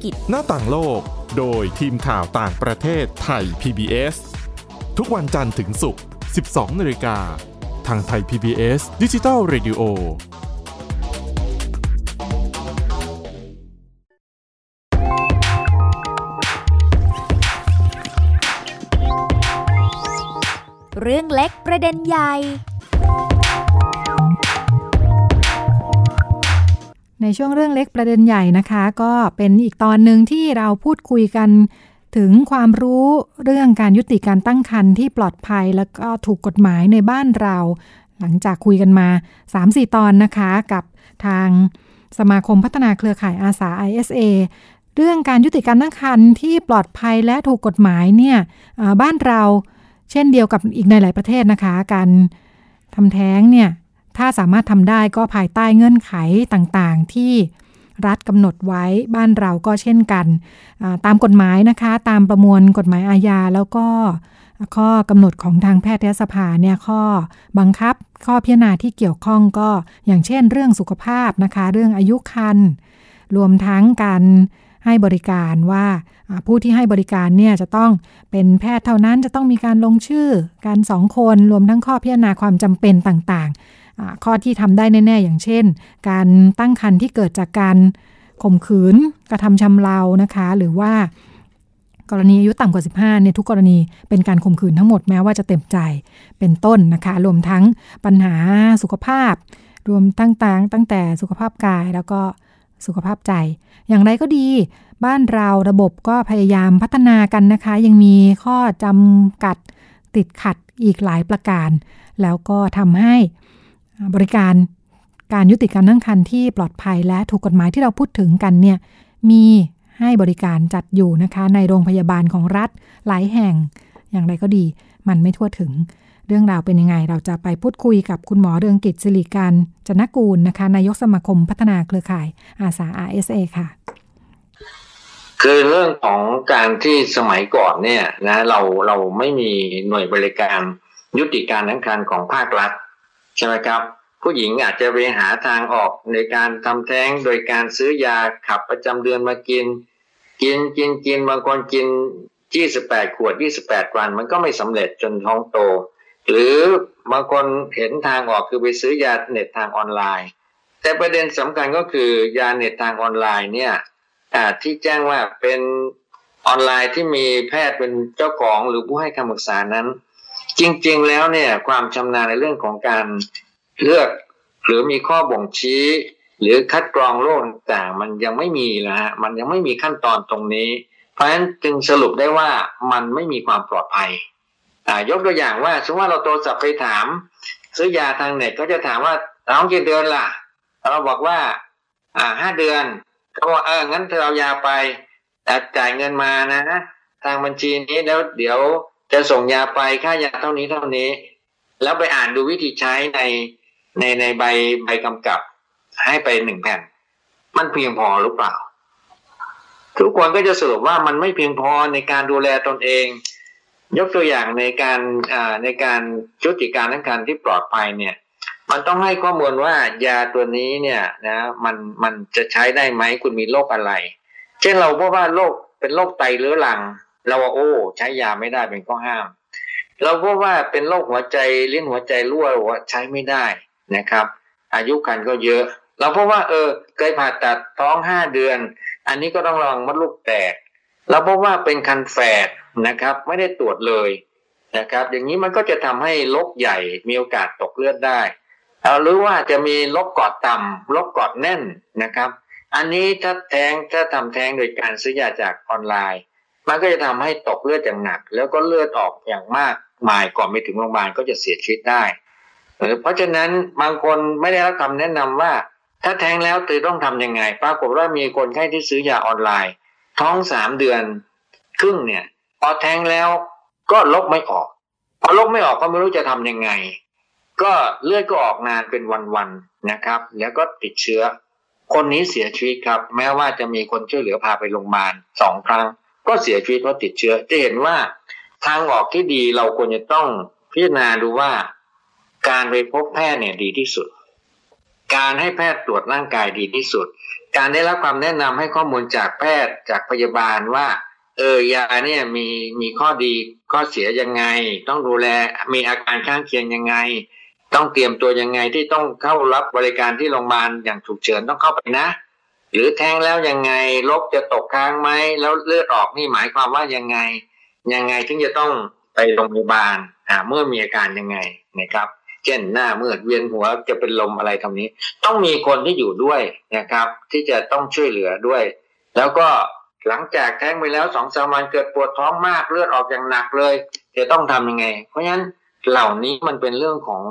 กิจ หน้าต่างโลก โดยทีมข่าวต่างประเทศไทย PBS ทุกวันจันทร์ถึงศุกร์ 12 นาฬิกา ทางไทย PBS Digital Radio เรื่องเล็กประเด็นใหญ่ ในช่วงเรื่องเล็กประเด็นใหญ่นะคะ ก็เป็นอีกตอนหนึ่งที่เราพูดคุยกันถึงความรู้เรื่องการยุติการตั้งครรภ์ที่ปลอดภัย แล้วก็ถูกกฎหมายในบ้านเรา หลังจากคุยกันมา 3-4 ตอนนะคะกับทางสมาคมพัฒนาเครือข่ายอาสา ISA เรื่องการยุติการตั้งครรภ์ที่ปลอดภัยและถูกกฎหมายเนี่ยบ้านเราเช่นเดียวกับอีกในหลายประเทศนะคะ การทำแท้งเนี่ย ถ้าสามารถทำได้ก็ภายใต้เงื่อนไขต่างๆ ที่รัฐกำหนดไว้บ้านเราก็เช่นกัน ตามกฎหมายนะคะ ตามประมวลกฎหมายอาญาแล้วก็ข้อกำหนดของทางแพทยสภาเนี่ยข้อบังคับ ข้อพิจารณาที่เกี่ยวข้องก็อย่างเช่น เรื่องสุขภาพนะคะ เรื่องอายุคันรวมทั้งการให้บริการว่าผู้ที่ให้บริการเนี่ยจะต้องเป็นแพทย์เท่านั้นจะต้องมีการลงชื่อการสองคนรวมทั้งข้อพิจารณาความจำเป็นต่างๆ ข้อที่ทำได้แน่ ๆ อย่างเช่น การตั้งครรภ์ที่เกิดจากการข่มขืนกระทำชำเรานะคะ หรือว่ากรณีอายุต่ำกว่า 15เนี่ยทุกกรณีเป็นการข่มขืนทั้งหมดแม้ว่าจะเต็มใจเป็นต้นนะคะ รวมทั้งปัญหาสุขภาพ รวมตั้งต่างตั้งแต่สุขภาพกายแล้วก็สุขภาพใจ อย่างไรก็ดี บ้านเราระบบก็พยายามพัฒนากันนะคะ ยังมีข้อจำกัดติดขัดอีกหลายประการ แล้วก็ทำให้ บริการการยุติการตั้งครรภ์ที่ปลอดภัยและถูกกฎหมายที่เราพูดถึงกันเนี่ยมีให้บริการจัดอยู่นะคะ ในโรงพยาบาลของรัฐหลายแห่ง อย่างไรก็ดี มันไม่ทั่วถึง เรื่องราวเป็นยังไง เราจะไปพูดคุยกับคุณหมอเรืองกิจสิริการจนกูลนะคะนายกสมาคมพัฒนาเครือข่ายอาสา RSA ค่ะ คือเรื่องของการที่สมัยก่อนเนี่ยนะเราเราไม่มีหน่วยบริการยุติการทั้งคันของภาครัฐ ใช่ไหมครับ ผู้หญิงอาจจะไปหาทางออกในการทำแท้งโดยการซื้อยาขับประจำเดือนมากิน กินกินกินบางคนกินยี่สิบแปดขวดยี่สิบแปดวัน มันก็ไม่สำเร็จจนท้องโต หรือบางคนเห็นทางออกคือไปซื้อยาเน็ตทางออนไลน์ แต่ประเด็นสำคัญก็คือยาเน็ตทางออนไลน์เนี่ยที่แจ้งว่าเป็นออนไลน์ที่มีแพทย์เป็นเจ้าของหรือผู้ให้คำปรึกษานั้น จริงๆแล้วเนี่ยความชำนาญในเรื่องของการเลือก หรือมีข้อบ่งชี้ หรือคัดกรองโรคต่างมันยังไม่มีนะฮะมันยังไม่มีขั้นตอนตรงนี้ เพราะฉะนั้นจึงสรุปได้ว่ามันไม่มีความปลอดภัยอ่ายกตัวอย่างว่าสมมติว่าเราโทรศัพท์ไปถาม ซื้อยาทางเน็ตก็จะถามว่าเรากี่เดือนล่ะ เราบอกว่า อ่าห้าเดือนเขาบอกเอองั้นเธอเอายาไปแต่จ่ายเงินมานะ ทางบัญชีนี้แล้วเดี๋ยว จะส่งยาไปค่ายาเท่านี้เท่านี้ แล้วไปอ่านดูวิธีใช้ในในในใบใบกำกับ ให้ไปหนึ่งแผ่น มันเพียงพอหรือเปล่า ทุกคนก็จะสรุปว่ามันไม่เพียงพอในการดูแลตนเอง ยกตัวอย่างในการในการจุติการทั้งการที่ปลอดภัยเนี่ย มันต้องให้ข้อมูลว่ายาตัวนี้เนี่ยนะมันมันจะใช้ได้ไหมคุณมีโรคอะไร เช่นเราพราะว่าโรคเป็นโรคไตเรื้อรัง เราว่าโอ้ใช้ยาไม่ได้เป็นข้อห้าม เราพราะว่าเป็นโรคหัวใจเลี้ยนหัวใจรั่วว่าใช้ไม่ได้นะครับ อายุคันก็เยอะ เราพบว่า เออเคยผ่าตัดท้องห้าเดือน อันนี้ก็ต้องลองมดลูกแตกเราพบว่าเป็นคันแฝดนะครับ ไม่ได้ตรวจเลยนะครับ อย่างนี้มันก็จะทำให้ลกใหญ่มีโอกาสตกเลือดได้เอาหรือว่าจะมีลกกอดต่ำลกกอดแน่นนะครับ อันนี้ถ้าแทงถ้าทำแท้งโดยการซื้อยาจากออนไลน์ มันก็จะทำให้ตกเลือดอย่างหนัก แล้วก็เลือดออกอย่างมากมายก่อนไปถึงโรงพยาบาลก็จะเสียชีวิตได้เพราะฉะนั้นบางคนไม่ได้รับคำแนะนำว่า ถ้าแท้งแล้วตือต้องทํำยังไง ปรากฏว่ามีคนไข้ที่ซื้อยาออนไลน์ ท้องสามเดือน ครึ่งเนี่ยพอแท้งแล้วก็ลบไม่ออกพอลบไม่ออกก็ไม่รู้จะทํำยังไง ก็เลือดก็ออกนานเป็นวันๆนะครับ แล้วก็ติดเชื้อ คนนี้เสียชีวิตครับ แม้ว่าจะมีคนช่วยเหลือพาไปโรงพยาบาลสองครั้ง ก็เสียชีวิตเพราะติดเชื้อ จะเห็นว่าทางออกที่ดีเราควรจะต้องพิจารณาดูว่า การไปพบแพทย์เนี่ยดีที่สุด การให้แพทย์ตรวจร่างกายดีที่สุด การได้รับความแนะนำให้ข้อมูลจากแพทย์จากพยาบาลว่า เออยาเนี่ยมีมีข้อดีข้อเสียยังไง ต้องดูแลมีอาการข้างเคียงยังไง ต้องเตรียมตัวยังไงที่ต้องเข้ารับบริการที่โรงพยาบาลอย่างฉุกเฉินต้องเข้าไปนะ หรือแทงแล้วยังไงลบจะตกค้างไหมแล้วเลือดออกนี่หมายความว่ายังไง ยังไงถึงจะต้องไปโรงพยาบาลอ่าเมื่อมีอาการยังไงนะครับ เช่นหน้ามืดเวียนหัวจะเป็นลมอะไรทำนี้ ต้องมีคนที่อยู่ด้วยนะครับ ที่จะต้องช่วยเหลือด้วย แล้วก็หลังจากแท้งไปแล้วสองสามวันเกิดปวดท้องมากเลือดออกอย่างหนักเลย จะต้องทํำยังไง เพราะฉะนั้นเหล่านี้มันเป็นเรื่องของ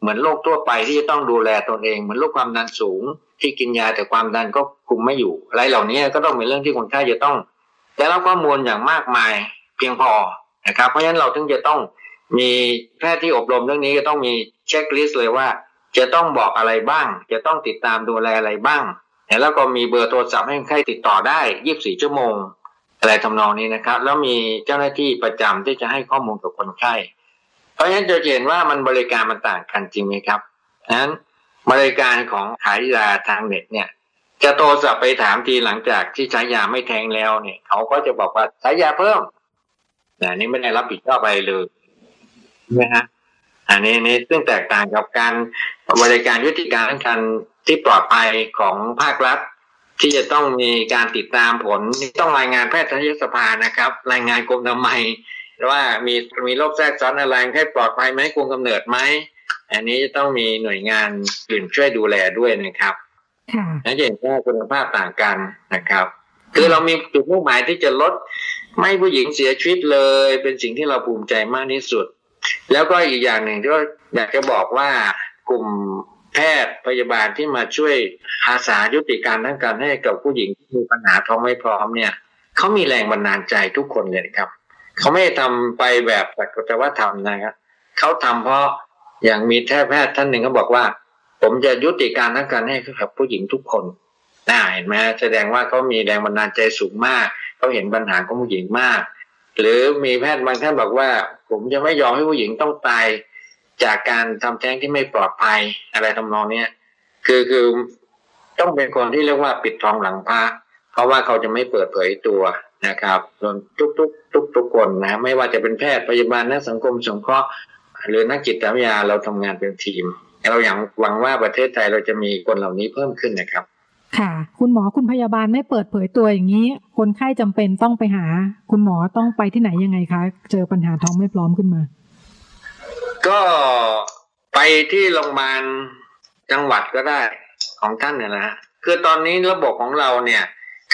เหมือนโรคทั่วไปที่จะต้องดูแลตนเอง เหมือนโรคความดันสูง ที่กินยาแต่ความดันก็คุมไม่อยู่ อะไรเหล่านี้ก็ต้องเป็นเรื่องที่คนไข้จะต้องได้รับข้อมูลอย่างมากมายเพียงพอนะครับ เพราะฉะนั้นเราถึงจะต้องมีแพทย์ที่อบรมเรื่องนี้ก็ต้องมีเช็คลิสต์เลยว่า จะต้องบอกอะไรบ้าง จะต้องติดตามดูแลอะไรบ้างแล้วก็มีเบอร์โทรศัพท์ให้คนไข้ติดต่อได้ 24 ชั่วโมง อะไรทำนองนี้นะครับ แล้วมีเจ้าหน้าที่ประจำที่จะให้ข้อมูลกับคนไข้ เพราะฉะนั้นจะเห็นว่ามันบริการมันต่างกันจริงไหมครับนั้น บริการของขายยาทางเน็ตเนี่ย จะโทรศัพท์ไปถามทีหลังจากที่ใช้ยาไม่แทงแล้วเนี่ย เขาก็จะบอกว่าใช้ยาเพิ่มนะนี่ไม่ได้รับผิดชอบอะไรเลยนะฮะอันนี้นี่ซึ่งแตกต่างกับการบริการยุติการทางการที่ปลอดภัยของภาครัฐ ที่จะต้องมีการติดตามผลต้องรายงานแพทยสภานะครับ รายงานกรมทำไมว่ามีมีโรคแทรกซ้อนอะไรให้ปลอดภัยไหมคุมกำเนิดไหม อันนี้จะต้องมีหน่วยงานอื่นช่วยดูแลด้วยนะครับค่ะนั่นจะเห็นว่าคุณภาพต่างกันนะครับ คือเรามีจุดมุ่งหมายที่จะลดไม่ให้ผู้หญิงเสียชีวิตเลย เป็นสิ่งที่เราภูมิใจมากที่สุด แล้วก็อีกอย่างหนึ่งที่อยากจะบอกว่ากลุ่มแพทย์พยาบาลที่มาช่วยอาสายุติการทั้งการให้กับผู้หญิงที่มีปัญหาท้องไม่พร้อมเนี่ยเขามีแรงบันดาลใจทุกคนเลยครับ เขาไม่ได้ทำไปแบบแต่ว่าทำนะครับเขาทำเพราะ อย่างมีแพทย์ท่านหนึ่งเขาบอกว่า ผมจะยุติการทั้งการให้กับผู้หญิงทุกคนน่าเห็นไหมแสดงว่าเขามีแรงบันดาลใจสูงมากเขาเห็นปัญหาของผู้หญิงมาก หรือมีแพทย์บางท่านบอกว่า ผมจะไม่ยอมให้ผู้หญิงต้องตายจากการทำแท้งที่ไม่ปลอดภัยอะไรทำนองเนี้ยคือคือต้องเป็นคนที่เรียกว่าปิดทองหลังพระเพราะว่าเขาจะไม่เปิดเผยตัวนะครับส่วนทุกทุกทุกทุกคนนะ ไม่ว่าจะเป็นแพทย์พยาบาลนักสังคมสงเคราะห์ หรือนักจิตวิทยาเราทำงานเป็นทีม เราอย่างหวังว่าประเทศไทยเราจะมีคนเหล่านี้เพิ่มขึ้นนะครับ ค่ะ คุณหมอคุณพยาบาลไม่เปิดเผยตัวอย่างนี้ คนไข้จำเป็นต้องไปหา คุณหมอต้องไปที่ไหนยังไงคะ เจอปัญหาท้องไม่พร้อมขึ้นมา ก็ไปที่โรงพยาบาลจังหวัดก็ได้ของท่านเนี่ยนะคือตอนนี้ระบบของเราเนี่ย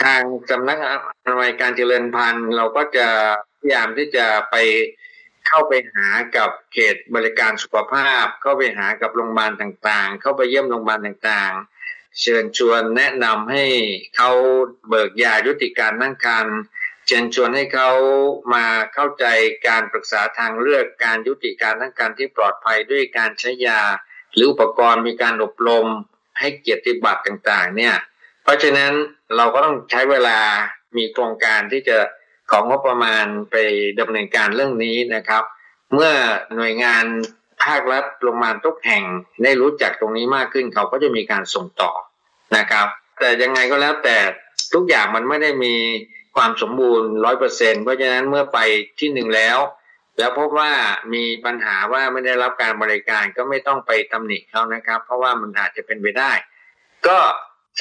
ทางสำนักอนามัยการเจริญพันธุ์ เราก็จะพยายามที่จะไป เข้าไปหากับเขตบริการสุขภาพ เข้าไปหากับโรงพยาบาลต่างๆ เข้าไปเยี่ยมโรงพยาบาลต่างๆ เชิญชวนแนะนำให้เขาเบิกยายุติการนั่งคันเชิญชวนให้เขามาเข้าใจการปรึกษาทางเลือกการยุติการทั้งการที่ปลอดภัยด้วยการใช้ยา หรืออุปกรณ์มีการอบรมให้เกียรติบัตรต่างๆ เนี่ย เพราะฉะนั้นเราก็ต้องใช้เวลามีโครงการที่จะ ของงบประมาณไปดำเนินการเรื่องนี้นะครับ เมื่อหน่วยงานภาครัฐโรงพยาบาลทุกแห่งได้รู้จักตรงนี้มากขึ้นเขาก็จะมีการส่งต่อนะครับ แต่ยังไงก็แล้วแต่ทุกอย่างมันไม่ได้มีความสมบูรณ์ร้อยเปอร์เซ็นเพราะฉะนั้นเมื่อไปที่หนึ่งแล้ว แล้วพบว่ามีปัญหาว่าไม่ได้รับการบริการก็ไม่ต้องไปตำหนิเขานะครับ เพราะว่ามันอาจจะเป็นไปได้ ก็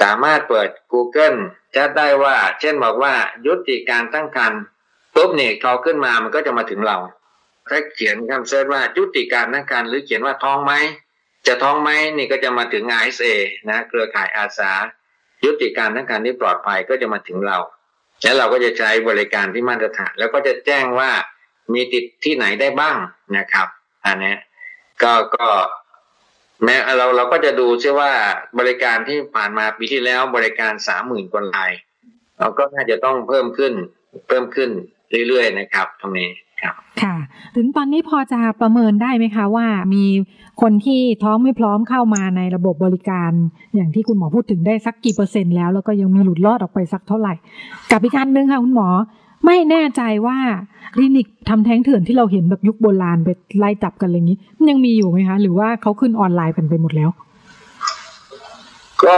สามารถเปิด Google จะได้ว่า เช่นบอกว่ายุติการตั้งครรภ์ปุ๊บเนี่ยเขาขึ้นมามันก็จะมาถึงเรา ถ้าเขียนคำเซิร์ชว่ายุติการตั้งครรภ์หรือเขียนว่าท้องไหมจะท้องไหมนี่ก็จะมาถึง ISA นะเครือข่ายอาสา ยุติการตั้งครรภ์ที่ปลอดภัยก็จะมาถึงเรา แล้วเราก็จะใช้บริการที่มาตรฐาน แล้วก็จะแจ้งว่ามีติดที่ไหนได้บ้างนะครับ อันนี้ก็ก็ แม้เราเราก็จะดูใช่ว่าบริการที่ผ่านมาปีที่แล้วบริการสามหมื่นกว่ารายเราก็น่าจะต้องเพิ่มขึ้น เพิ่มขึ้นเรื่อยๆนะครับตรงนี้ครับค่ะ ถึงตอนนี้พอจะประเมินได้ไหมคะว่ามีคนที่ท้องไม่พร้อมเข้ามาในระบบบริการ อย่างที่คุณหมอพูดถึงได้สักกี่เปอร์เซ็นต์แล้ว แล้วก็ยังมีหลุดรอดออกไปสักเท่าไหร่ กับอีกการหนึ่งค่ะคุณหมอ ไม่แน่ใจว่าคลินิกทำแท้งเถื่อนที่เราเห็นแบบยุคโบราณไปไล่จับกันอะไรอย่างนี้มันยังมีอยู่ไหมคะ หรือว่าเขาขึ้นออนไลน์กันไปหมดแล้ว ก็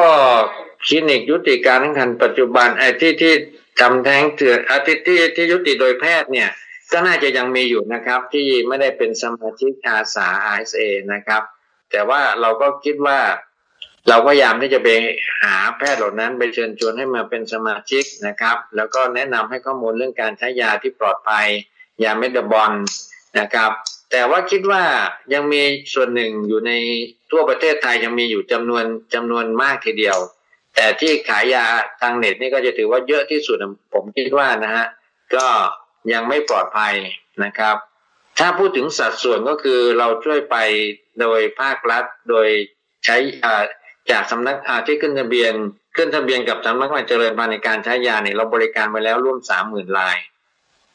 คลินิกยุติการทั้งคันปัจจุบันไอ้ที่ที่ทำแท้งเถื่อนอาทิตที่ที่ยุติโดยแพทย์เนี่ยก็น่าจะยังมีอยู่นะครับ ที่ไม่ได้เป็นสมาชิกอาสา RSA นะครับ แต่ว่าเราก็คิดว่า เราพยายามที่จะไปหาแพทย์เหล่านั้น ไปเชิญชวนให้มาเป็นสมาชิกนะครับ แล้วก็แนะนำให้ข้อมูลเรื่องการใช้ยาที่ปลอดภัย ยาเมดบอลนะครับ แต่ว่าคิดว่ายังมีส่วนหนึ่งอยู่ในทั่วประเทศไทยยังมีอยู่จำนวนจำนวนมากทีเดียว แต่ที่ขายยาทางเน็ตนี่ก็จะถือว่าเยอะที่สุดผมคิดว่านะฮะก็ยังไม่ปลอดภัยนะครับ ถ้าพูดถึงสัดส่วนก็คือเราช่วยไปโดยภาครัฐโดยใช้ จากสำนักาที่ขึ้นทะเบียน ขึ้นทะเบียนกับสำนักงานเจริญพันธุ์ในการใช้ยาเนี่ยเราบริการไปแล้วร่วมสามหมื่นราย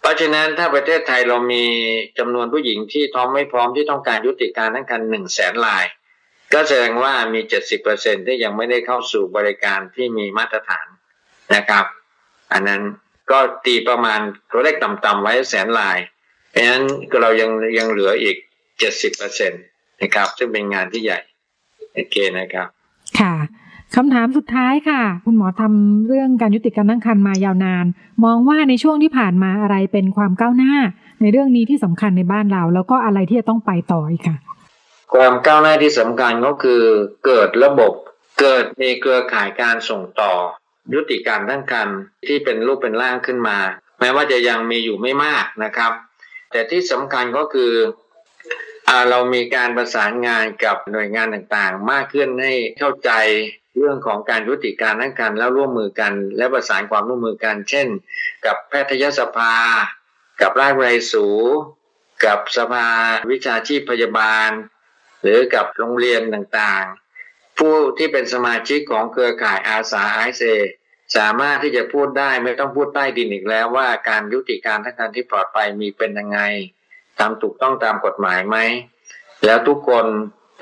เพราะฉะนั้นถ้าประเทศไทยเรามีจำนวนผู้หญิงที่ท้องไม่พร้อมที่ต้องการยุติการตั้งครรภ์หนึ่งแสนราย ก็แสดงว่ามีเจ็ดสิบเปอร์เซ็นที่ยังไม่ได้เข้าสู่บริการที่มีมาตรฐานนะครับ อันนั้นก็ตีประมาณตัวเลขต่ำๆไว้แสนลาย เพราะฉะนั้นเรายังยังเหลืออีกเจ็ดสิบเปอร์เซ็นตนะครับ ซึ่งเป็นงานที่ใหญ่โอเคนะครับ คำถามสุดท้ายค่ะ คุณหมอทำเรื่องการยุติการตั้งครรภ์มายาวนาน มองว่าในช่วงที่ผ่านมาอะไรเป็นความก้าวหน้า ในเรื่องนี้ที่สำคัญในบ้านเรา แล้วก็อะไรที่จะต้องไปต่ออีกค่ะ ความก้าวหน้าที่สำคัญก็คือ เกิดระบบเกิดมีเครือข่ายการส่งต่อ ยุติการตั้งครรภ์ที่เป็นรูปเป็นร่างขึ้นมา แม้ว่าจะยังมีอยู่ไม่มากนะครับ แต่ที่สำคัญก็คือเรามีการประสานงานกับหน่วยงานต่างๆ มากขึ้นให้เข้าใจ เรื่องของการยุติการตั้งครรแล้วร่วมมือกัน และประสานความร่วมมือกัน เช่น กับแพทยสภา กับราชวิสูกับสภาวิชาชีพพยาบาล หรือกับโรงเรียนต่างๆ ผู้ที่เป็นสมาชิกของเครือข่ายอาสาไอเซสามารถที่จะพูดได้ไม่ต้องพูดใต้ดินอีกแล้วว่าการยุติการทั้งการที่ปลอดภัยมีเป็นยังไงทำถูกต้องตามกฎหมายไหม แล้วทุกคน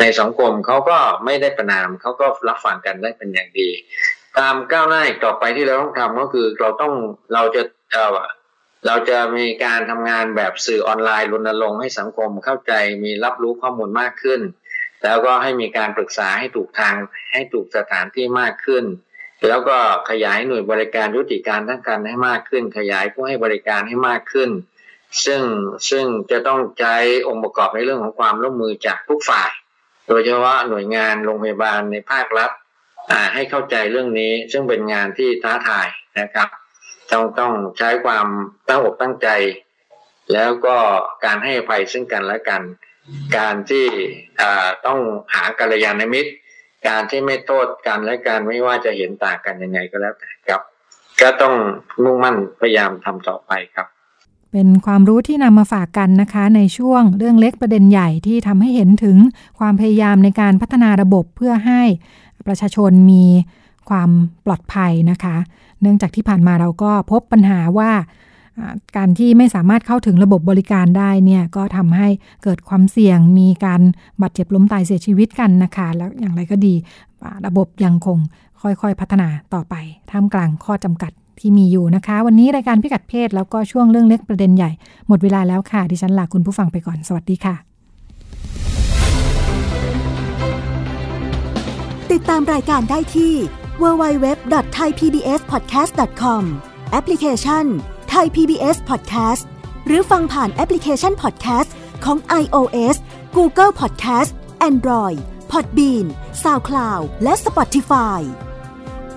ในสังคมเขาก็ไม่ได้ประนามเขาก็รับฟังกันได้เป็นอย่างดี ตามก้าวหน้าต่อไปที่เราต้องทำก็คือเราต้องเราจะเออเราจะมีการทำงานแบบสื่อออนไลน์รณรงค์ให้สังคมเข้าใจมีรับรู้ข้อมูลมากขึ้น แล้วก็ให้มีการปรึกษาให้ถูกทางให้ถูกสถานที่มากขึ้น แล้วก็ขยายหน่วยบริการยุติการทั้งการให้มากขึ้น ขยายผู้ให้บริการให้มากขึ้น ซึ่งซึ่งจะต้องใช้องค์ประกอบในเรื่องของความร่วมมือจากทุกฝ่าย โดยเฉพาะหน่วยงานโรงพยาบาลในภาครัฐให้เข้าใจเรื่องนี้ซึ่งเป็นงานที่ท้าทายนะครับต้องต้องใช้ความตั้งอกตั้งใจ แล้วก็การให้อภัยซึ่งกันและกัน การที่ต้องหากัลยาณมิตร การที่ไม่โทษกันและการไม่ว่าจะเห็นต่างกันยังไงก็แล้วแต่ครับ ก็ต้องมุ่งมั่นพยายามทำต่อไปครับ เป็นความรู้ที่นำมาฝากกันนะคะ ในช่วงเรื่องเล็กประเด็นใหญ่ที่ทำให้เห็นถึงความพยายามในการพัฒนาระบบเพื่อให้ประชาชนมีความปลอดภัยนะคะ เนื่องจากที่ผ่านมาเราก็พบปัญหาว่าการที่ไม่สามารถเข้าถึงระบบบริการได้เนี่ยก็ทำให้เกิดความเสี่ยงมีการบาดเจ็บล้มตายเสียชีวิตกันนะคะ แล้วอย่างไรก็ดีระบบยังคงค่อยๆ พัฒนาต่อไปท่ามกลางข้อจำกัด ที่มีอยู่นะคะ วันนี้รายการพิกัดเพศแล้วก็ช่วงเรื่องเล็กประเด็นใหญ่ หมดเวลาแล้วค่ะดิฉันลาคุณผู้ฟังไปก่อนสวัสดีค่ะ ติดตามรายการได้ที่ www.thaipbspodcast.com แอปพลิเคชัน Thai PBS Podcast หรือฟังผ่านแอปพลิเคชัน Podcast ของ iOS Google Podcast Android Podbean SoundCloud และ Spotify